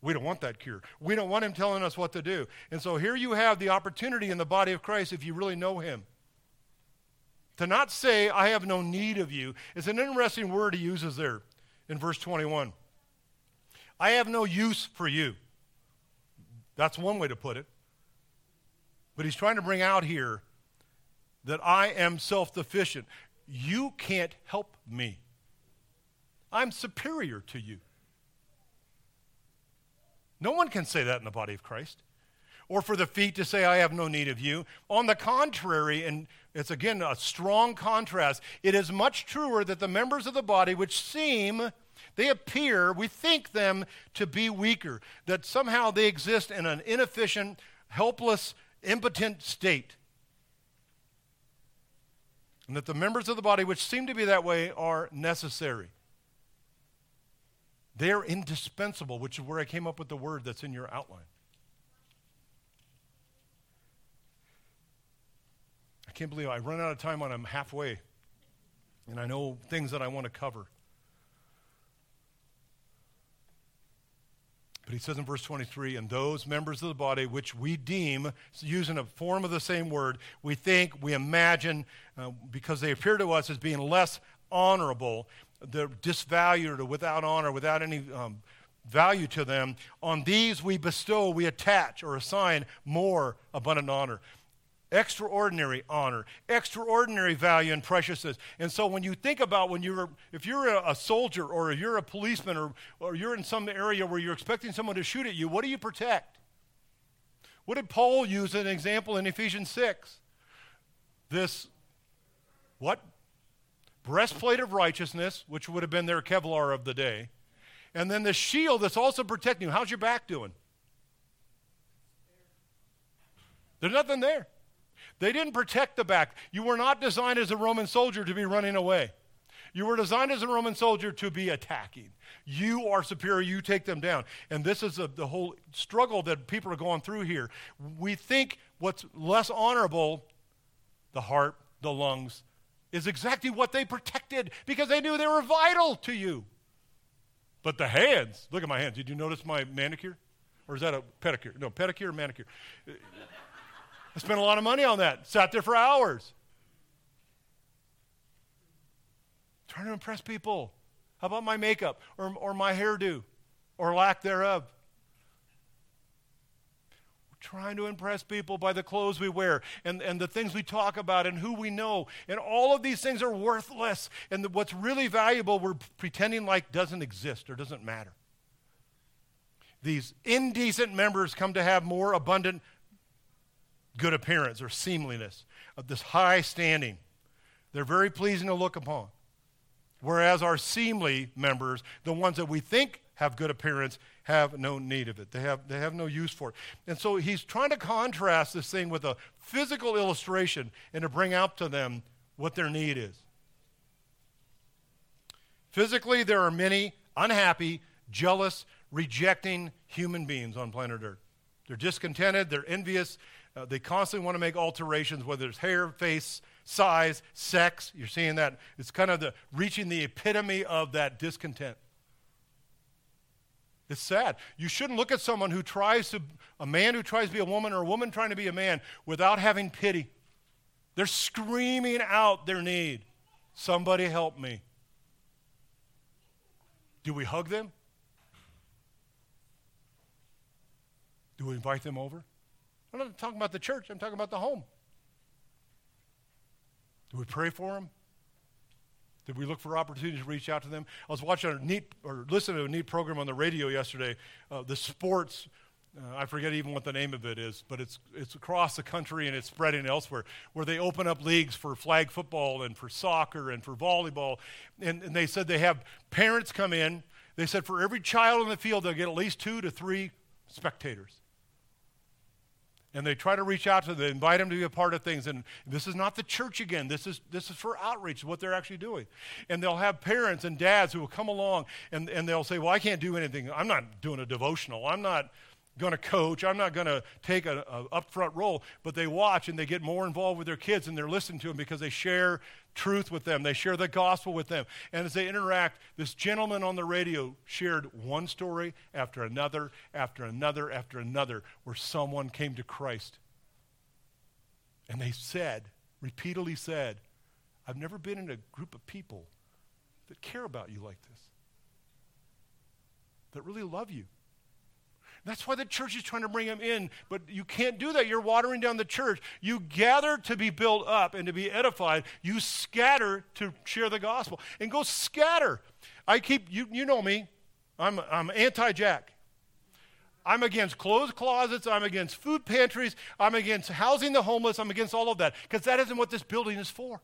Speaker 1: We don't want that cure. We don't want him telling us what to do. And so here you have the opportunity in the body of Christ, if you really know him, to not say, I have no need of you. is an interesting word he uses there in verse 21. I have no use for you. That's one way to put it. But he's trying to bring out here that I am self sufficient. You can't help me. I'm superior to you. No one can say that in the body of Christ. Or for the feet to say, I have no need of you. On the contrary, and it's again a strong contrast, it is much truer that the members of the body which seem, they appear, we think them to be weaker, that somehow they exist in an inefficient, helpless, impotent state. And that the members of the body which seem to be that way are necessary. They're indispensable, which is where I came up with the word that's in your outline. I can't believe I run out of time when I'm halfway, and I know things that I want to cover. But he says in verse 23, and those members of the body which we deem, using a form of the same word, we think, we imagine, uh, because they appear to us as being less honorable, they're disvalued or without honor, without any um, value to them, on these we bestow, we attach or assign more abundant honor extraordinary honor, extraordinary value and preciousness. And so when you think about when you're, if you're a, soldier or you're a policeman or, or you're in some area where you're expecting someone to shoot at you, what do you protect? What did Paul use as an example in Ephesians 6? This, what? Breastplate of righteousness, which would have been their Kevlar of the day. And then the shield that's also protecting you. How's your back doing? There's nothing there. They didn't protect the back. You were not designed as a Roman soldier to be running away. You were designed as a Roman soldier to be attacking. You are superior, you take them down. And this is a, the whole struggle that people are going through here. We think what's less honorable, the heart, the lungs, is exactly what they protected because they knew they were vital to you. But the hands, look at my hands. Did you notice my manicure? Or is that a pedicure? No, pedicure manicure? I spent a lot of money on that. Sat there for hours. Trying to impress people. How about my makeup or, or my hairdo or lack thereof? We're trying to impress people by the clothes we wear and, and the things we talk about and who we know. And all of these things are worthless. And the, what's really valuable, we're pretending like doesn't exist or doesn't matter. These indecent members come to have more abundant good appearance or seemliness, of this high standing. They're very pleasing to look upon. Whereas our seemly members, the ones that we think have good appearance, have no need of it. They have, they have no use for it. And so he's trying to contrast this thing with a physical illustration and to bring out to them what their need is. Physically, there are many unhappy, jealous, rejecting human beings on planet Earth. They're discontented, they're envious, uh, they constantly want to make alterations, whether it's hair, face, size, sex. You're seeing that. It's kind of the reaching the epitome of that discontent. It's sad. You shouldn't look at someone who tries to, a man who tries to be a woman or a woman trying to be a man without having pity. They're screaming out their need. Somebody help me. Do we hug them? Do we invite them over? I'm not talking about the church, I'm talking about the home. Do we pray for them? Did we look for opportunities to reach out to them? I was watching a neat, or listening to a neat program on the radio yesterday, uh, the sports. Uh, I forget even what the name of it is, but it's, it's across the country and it's spreading elsewhere, where they open up leagues for flag football and for soccer and for volleyball. And, and they said they have parents come in. They said for every child in the field, they'll get at least two to three spectators. And they try to reach out to them, they invite them to be a part of things. And this is not the church again. This is, this is for outreach, what they're actually doing. And they'll have parents and dads who will come along and, and they'll say, Well, I can't do anything. I'm not doing a devotional. I'm not going to coach. I'm not going to take an upfront role. But they watch and they get more involved with their kids and they're listening to them because they share truth with them. They share the gospel with them. And as they interact, this gentleman on the radio shared one story after another, after another, after another, where someone came to Christ. And they said, repeatedly said, I've never been in a group of people that care about you like this, that really love you. That's why the church is trying to bring them in. But you can't do that. You're watering down the church. You gather to be built up and to be edified. You scatter to share the gospel. And go scatter. I keep, you, you know me, I'm, I'm anti Jack. I'm against closed closets. I'm against food pantries. I'm against housing the homeless. I'm against all of that because that isn't what this building is for.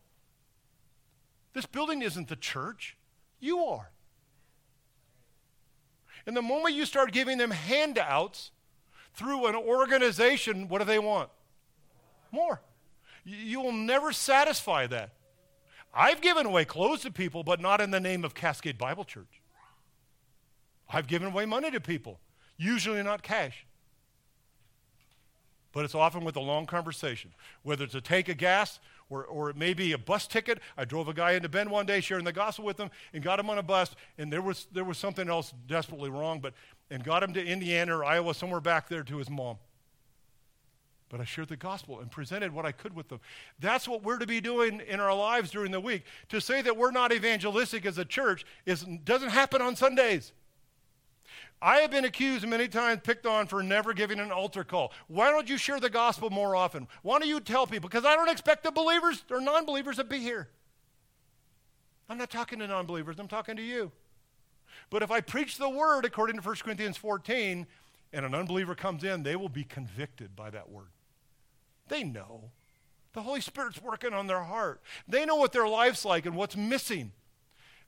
Speaker 1: This building isn't the church. You are. And the moment you start giving them handouts through an organization, what do they want? More. You will never satisfy that. I've given away clothes to people, but not in the name of Cascade Bible Church. I've given away money to people, usually not cash. But it's often with a long conversation, whether it's a tank of gas or, or it may be a bus ticket. I drove a guy into Bend one day sharing the gospel with him and got him on a bus, and there was, there was something else desperately wrong, but, and got him to Indiana or Iowa, somewhere back there to his mom. But I shared the gospel and presented what I could with them. That's what we're to be doing in our lives during the week. To say that we're not evangelistic as a church is, doesn't happen on Sundays. I have been accused many times, picked on for never giving an altar call. Why don't you share the gospel more often? Why don't you tell people? Because I don't expect the believers or non believers to be here. I'm not talking to non believers, I'm talking to you. But if I preach the word according to 1 Corinthians 14 and an unbeliever comes in, they will be convicted by that word. They know. The Holy Spirit's working on their heart. They know what their life's like and what's missing.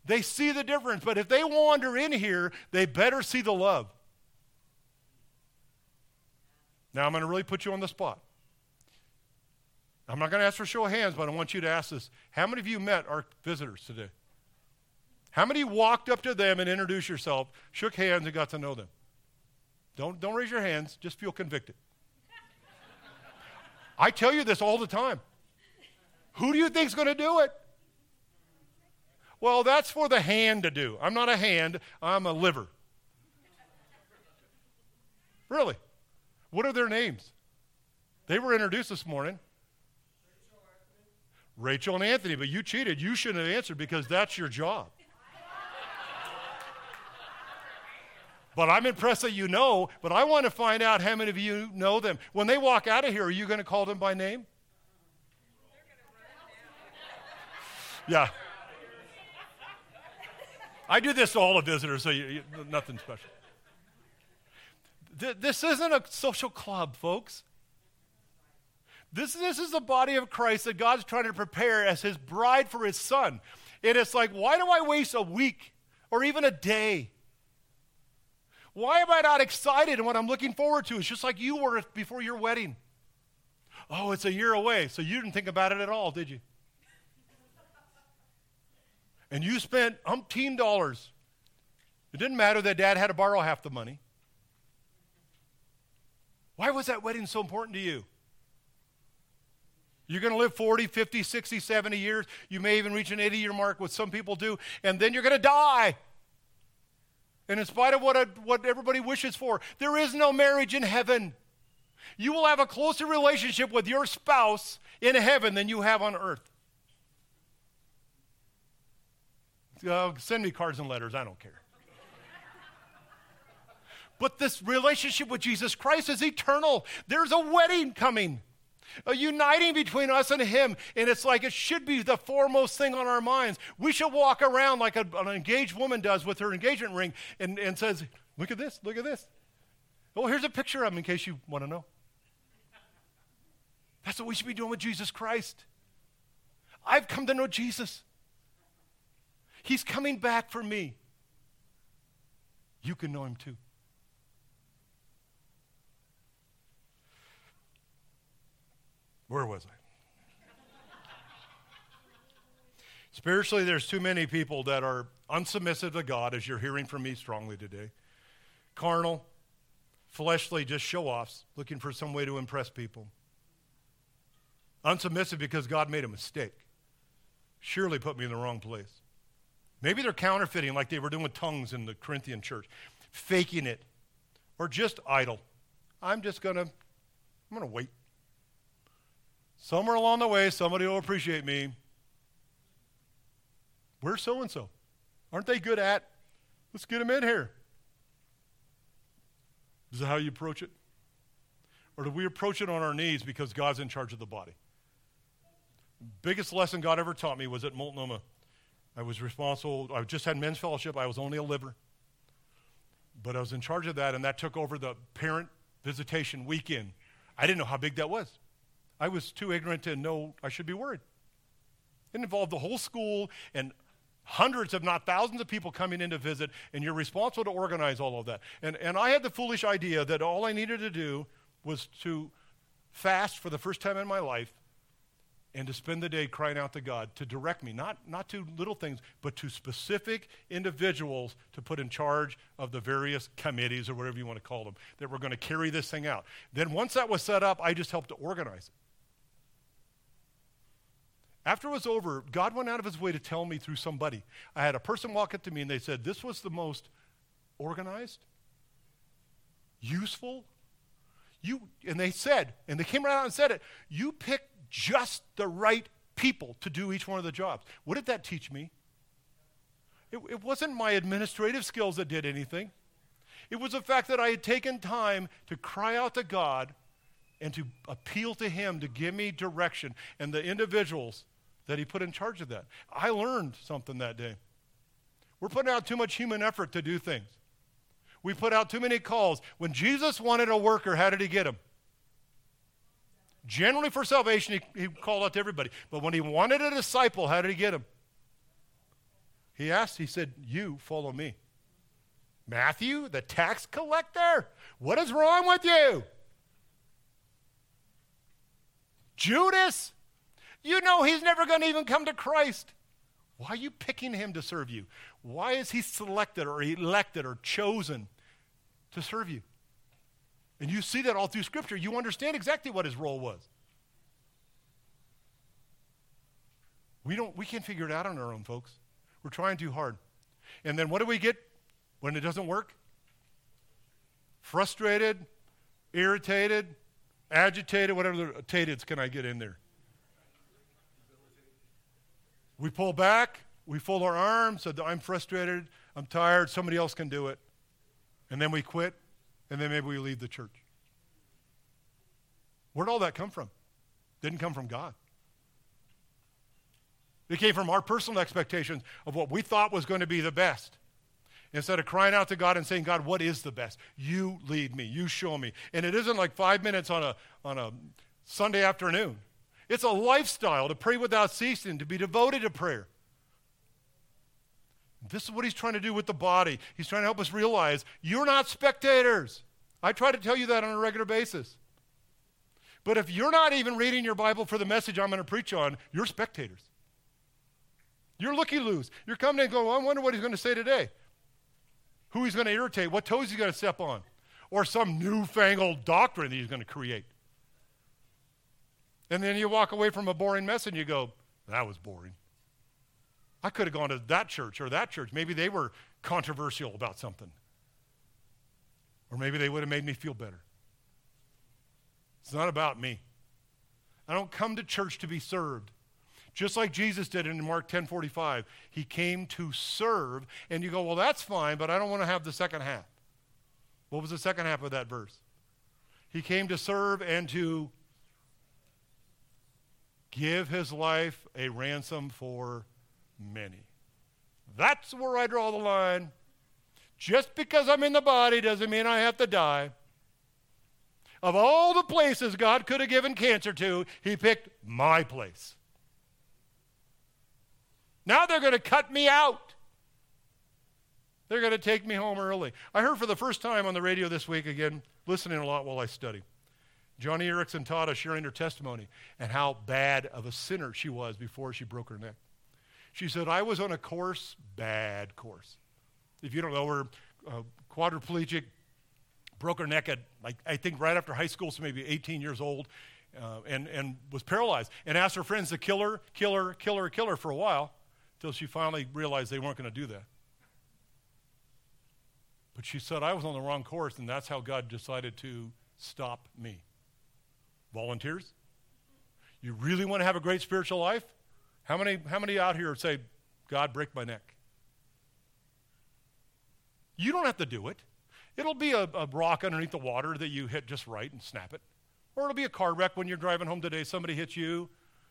Speaker 1: They see the difference. But if they wander in here, they better see the love. Now, I'm going to really put you on the spot. I'm not going to ask for show of hands, but I want you to ask this. How many of you met our visitors today? How many walked up to them and introduced yourself, shook hands, and got to know them? Don't, don't raise your hands, just feel convicted. I tell you this all the time. Who do you think is going to do it? Well, that's for the hand to do. I'm not a hand, I'm a liver. Really? What are their names? They were introduced this morning. Rachel and Anthony, but you cheated. You shouldn't have answered because that's your job. but I'm impressed that you know, but I want to find out how many of you know them. When they walk out of here, are you going to call them by name? Yeah. I do this to all the visitors, so you, you, nothing special. Th- this isn't a social club, folks. This, this is the body of Christ that God's trying to prepare as his bride for his son. And it's like, why do I waste a week or even a day? Why am I not excited and what I'm looking forward to? It's just like you were before your wedding. Oh, it's a year away, so you didn't think about it at all, did you? And you spent umpteen dollars. It didn't matter that dad had to borrow half the money. Why was that wedding so important to you? You're going to live 40, 50, 60, 70 years. You may even reach an 80 year mark, what some people do, and then you're going to die. And in spite of what, what everybody wishes for, there is no marriage in heaven. You will have a closer relationship with your spouse in heaven than you have on earth. Uh, send me cards and letters. I don't care. but this relationship with Jesus Christ is eternal. There's a wedding coming, a uniting between us and Him. And it's like it should be the foremost thing on our minds. We should walk around like a, an engaged woman does with her engagement ring and, and says, Look at this, look at this. Oh, here's a picture of him in case you want to know. That's what we should be doing with Jesus Christ. I've come to know Jesus. He's coming back for me. You can know him too. Where was I? Spiritually, there's too many people that are unsubmissive to God, as you're hearing from me strongly today. Carnal, fleshly, just show offs, looking for some way to impress people. Unsubmissive because God made a mistake. Surely put me in the wrong place. Maybe they're counterfeiting like they were doing with tongues in the Corinthian church, faking it, or just idle. I'm just going to, I'm going to wait. Somewhere along the way, somebody will appreciate me. Where's so and so? Aren't they good at? Let's get them in here. Is that how you approach it? Or do we approach it on our knees because God's in charge of the body? Biggest lesson God ever taught me was at Multnomah. I was responsible, I just had men's fellowship, I was only a liver. But I was in charge of that, and that took over the parent visitation weekend. I didn't know how big that was. I was too ignorant to know I should be worried. It involved the whole school and hundreds, if not thousands, of people coming in to visit, and you're responsible to organize all of that. And, and I had the foolish idea that all I needed to do was to fast for the first time in my life and to spend the day crying out to God to direct me, not, not to little things, but to specific individuals to put in charge of the various committees or whatever you want to call them that were going to carry this thing out. Then once that was set up, I just helped to organize it. After it was over, God went out of his way to tell me through somebody. I had a person walk up to me and they said, This was the most organized, useful. You, and they said, and they came right out and said it, you picked just the right people to do each one of the jobs. What did that teach me? It, it wasn't my administrative skills that did anything. It was the fact that I had taken time to cry out to God and to appeal to Him to give me direction and the individuals that he put in charge of that. I learned something that day. We're putting out too much human effort to do things. We put out too many calls. When Jesus wanted a worker, how did he get him? Generally, for salvation, he, he called out to everybody. But when he wanted a disciple, how did he get him? He asked, he said, You follow me. Matthew, the tax collector, what is wrong with you? Judas, you know he's never going to even come to Christ. Why are you picking him to serve you? Why is he selected or elected or chosen to serve you? And you see that all through Scripture. You understand exactly what his role was. We, don't, we can't figure it out on our own, folks. We're trying too hard. And then what do we get when it doesn't work? Frustrated, irritated, agitated, whatever the can I get in there? We pull back, we fold our arms, so I'm frustrated, I'm tired, somebody else can do it. And then we quit, and then maybe we leave the church. Where'd all that come from? Didn't come from God. It came from our personal expectations of what we thought was going to be the best. Instead of crying out to God and saying, God, what is the best? You lead me. You show me. And it isn't like five minutes on a, on a Sunday afternoon. It's a lifestyle to pray without ceasing, to be devoted to prayer. This is what he's trying to do with the body. He's trying to help us realize you're not spectators. I try to tell you that on a regular basis. But if you're not even reading your Bible for the message I'm going to preach on, you're spectators. You're looky loos. You're coming in and going, well, I wonder what he's going to say today. Who he's going to irritate, what toes he's going to step on, or some newfangled doctrine that he's going to create. And then you walk away from a boring message and you go, that was boring. I could have gone to that church or that church. Maybe they were controversial about something. Or maybe they would have made me feel better. It's not about me. I don't come to church to be served. Just like Jesus did in Mark 10:45, he came to serve and you go, "Well, that's fine, but I don't want to have the second half." What was the second half of that verse? He came to serve and to give his life a ransom for many. That's where I draw the line. Just because I'm in the body doesn't mean I have to die. Of all the places God could have given cancer to, he picked my place. Now they're going to cut me out. They're going to take me home early. I heard for the first time on the radio this week again, listening a lot while I study. Joni Eareckson Tada sharing her testimony and how bad of a sinner she was before she broke her neck. She said, I was on a course, bad course. If you don't know her, uh, quadriplegic, broke her neck at, like, I think right after high school, so maybe 18 years old, uh, and, and was paralyzed. And asked her friends to kill her, kill her, kill her, kill her for a while, until she finally realized they weren't going to do that. But she said, I was on the wrong course, and that's how God decided to stop me. Volunteers? You really want to have a great spiritual life? How many, how many out here say, God, break my neck? You don't have to do it. It'll be a, a, rock underneath the water that you hit just right and snap it. Or it'll be a car wreck when you're driving home today. Somebody hits you.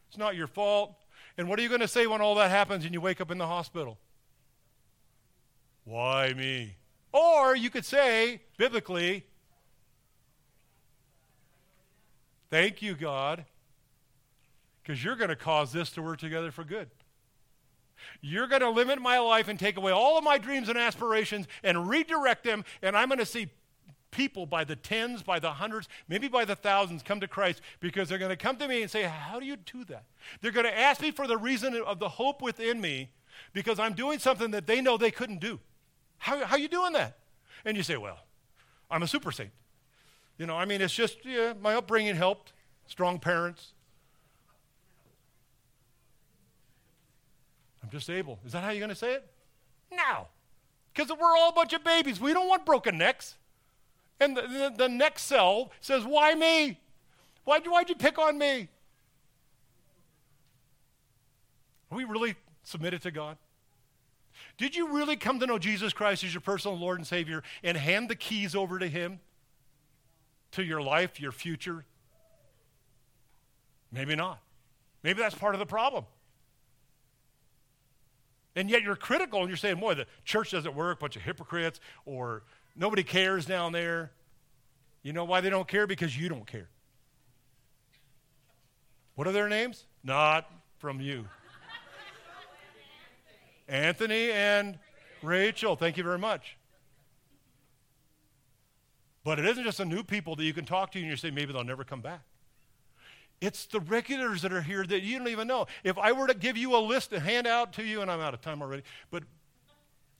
Speaker 1: It's not your fault. And what are you going to say when all that happens and you wake up in the hospital? Why me? Or you could say, biblically, Thank you, God, because you're going to cause this to work together for good. You're going to limit my life and take away all of my dreams and aspirations and redirect them, and I'm going to see people by the tens, by the hundreds, maybe by the thousands come to Christ because they're going to come to me and say, How do you do that? They're going to ask me for the reason of the hope within me because I'm doing something that they know they couldn't do. How, how are you doing that? And you say, Well, I'm a super saint. You know, I mean, it's just, yeah, my upbringing helped, strong parents. Just able. Is that how you're going to say it? No. Because we're all a bunch of babies. We don't want broken necks. And the, the, the next cell says, Why me? Why'd you, why'd you pick on me? Are we really submitted to God? Did you really come to know Jesus Christ as your personal Lord and Savior and hand the keys over to Him? to your life, your future? Maybe not. Maybe that's part of the problem. And yet you're critical and you're saying, boy, the church doesn't work, bunch of hypocrites, or nobody cares down there. You know why they don't care? Because you don't care. What are their names? Not from you. Anthony and Rachel. Thank you very much. But it isn't just the new people that you can talk to and you say, maybe they'll never come back. It's the regulars that are here that you don't even know. If I were to give you a list to hand out to you, and I'm out of time already, but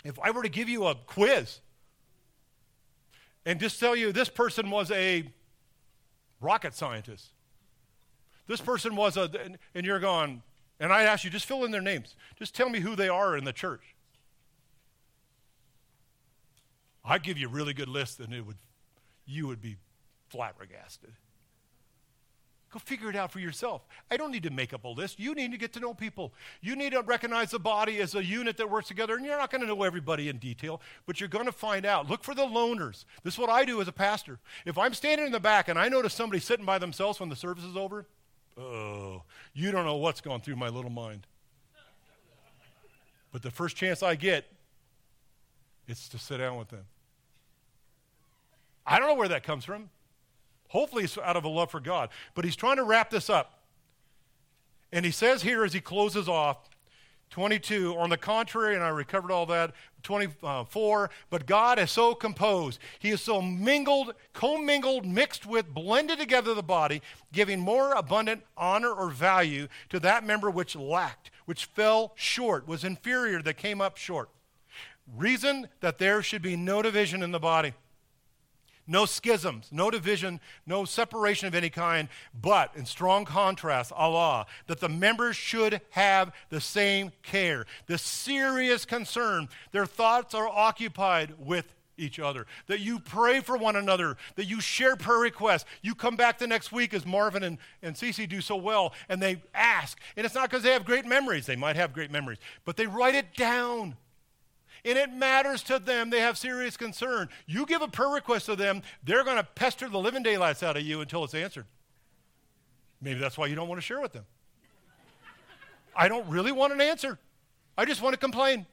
Speaker 1: if I were to give you a quiz and just tell you this person was a rocket scientist, this person was a, and you're going, and I ask you, just fill in their names. Just tell me who they are in the church. I'd give you a really good list and it would you would be flabbergasted. Go figure it out for yourself. I don't need to make up a list. You need to get to know people. You need to recognize the body as a unit that works together. And you're not going to know everybody in detail, but you're going to find out. Look for the loners. This is what I do as a pastor. If I'm standing in the back and I notice somebody sitting by themselves when the service is over, oh, you don't know what's going through my little mind. But the first chance I get, it's to sit down with them. I don't know where that comes from. Hopefully, it's out of a love for God. But he's trying to wrap this up. And he says here as he closes off, 22, on the contrary, and I recovered all that, 24, but God is so composed. He is so mingled, commingled, mixed with, blended together the body, giving more abundant honor or value to that member which lacked, which fell short, was inferior, that came up short. Reason that there should be no division in the body no schisms, no division, no separation of any kind, but in strong contrast, alla, that the members should have the same care, the serious concern. Their thoughts are occupied with each other, that you pray for one another, that you share prayer requests. You come back the next week as Marvin and, and Cece do so well, and they ask. And it's not because they have great memories, they might have great memories, but they write it down and it matters to them. They have serious concern. You give a prayer request to them, they're going to pester the living daylights out of you until it's answered. Maybe that's why you don't want to share with them. I don't really want an answer. I just want to complain.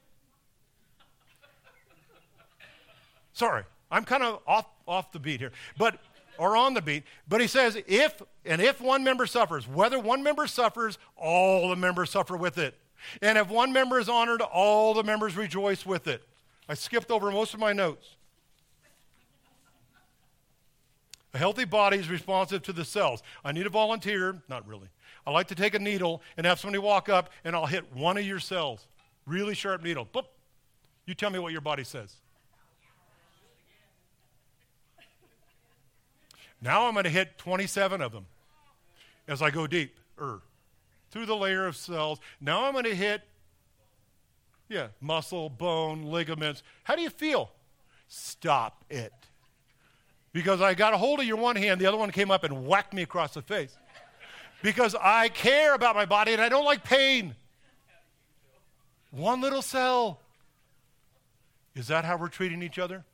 Speaker 1: Sorry, I'm kind of off, off the beat here, but or on the beat. But he says, if and if one member suffers, whether one member suffers, all the members suffer with it. And if one member is honored, all the members rejoice with it. I skipped over most of my notes. A healthy body is responsive to the cells. I need a volunteer. Not really. I like to take a needle and have somebody walk up, and I'll hit one of your cells. Really sharp needle. Boop. You tell me what your body says. Now I'm going to hit 27 of them as I go deep er, through the layer of cells. Now I'm going to hit, yeah, muscle, bone, ligaments. How do you feel? Stop it. Because I got a hold of your one hand, the other one came up and whacked me across the face. Because I care about my body and I don't like pain. One little cell. Is that how we're treating each other?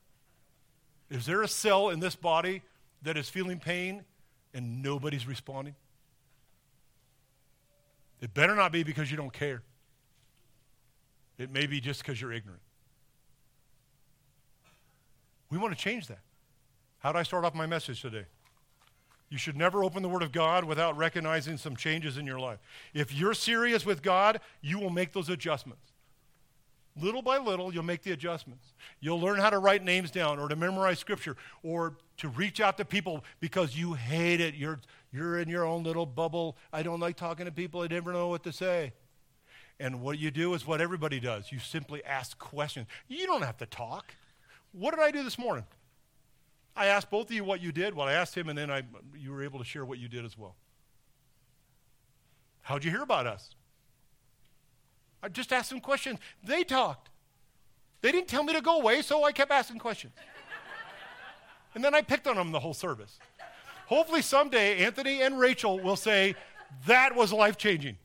Speaker 1: Is there a cell in this body that is feeling pain and nobody's responding? It better not be because you don't care. It may be just because you're ignorant. We want to change that. How do I start off my message today? You should never open the Word of God without recognizing some changes in your life. If you're serious with God, you will make those adjustments. Little by little, you'll make the adjustments. You'll learn how to write names down or to memorize scripture or to reach out to people because you hate it. You're, you're in your own little bubble. I don't like talking to people. I never know what to say. And what you do is what everybody does you simply ask questions. You don't have to talk. What did I do this morning? I asked both of you what you did. Well, I asked him, and then I, you were able to share what you did as well. How'd you hear about us? I just asked them questions. They talked. They didn't tell me to go away, so I kept asking questions. and then I picked on them the whole service. Hopefully, someday, Anthony and Rachel will say, That was life changing.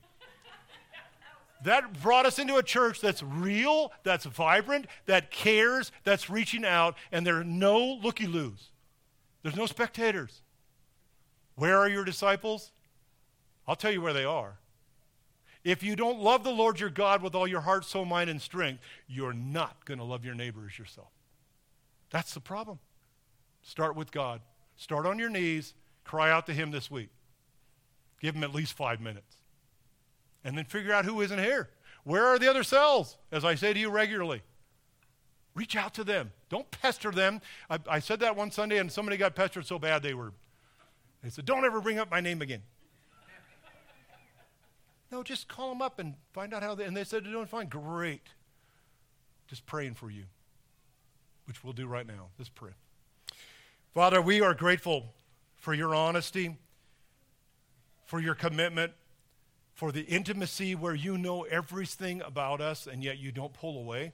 Speaker 1: That brought us into a church that's real, that's vibrant, that cares, that's reaching out, and there are no looky loos. There's no spectators. Where are your disciples? I'll tell you where they are. If you don't love the Lord your God with all your heart, soul, mind, and strength, you're not going to love your neighbor as yourself. That's the problem. Start with God. Start on your knees. Cry out to Him this week. Give Him at least five minutes. And then figure out who isn't here. Where are the other cells? As I say to you regularly, reach out to them. Don't pester them. I, I said that one Sunday, and somebody got pestered so bad they were, they said, Don't ever bring up my name again. No, just call them up and find out how they, and they said they're doing fine. Great. Just praying for you, which we'll do right now. Just pray. Father, we are grateful for your honesty, for your commitment, for the intimacy where you know everything about us and yet you don't pull away.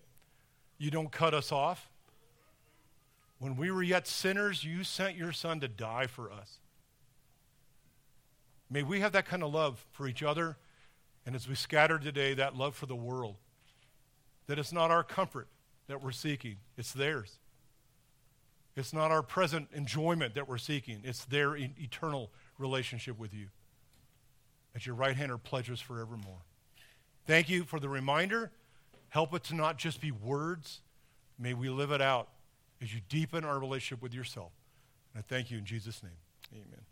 Speaker 1: You don't cut us off. When we were yet sinners, you sent your son to die for us. May we have that kind of love for each other and as we scatter today, that love for the world, that it's not our comfort that we're seeking, it's theirs. It's not our present enjoyment that we're seeking, it's their eternal relationship with you. At your right hand are pleasures forevermore. Thank you for the reminder. Help it to not just be words. May we live it out as you deepen our relationship with yourself. And I thank you in Jesus' name. Amen.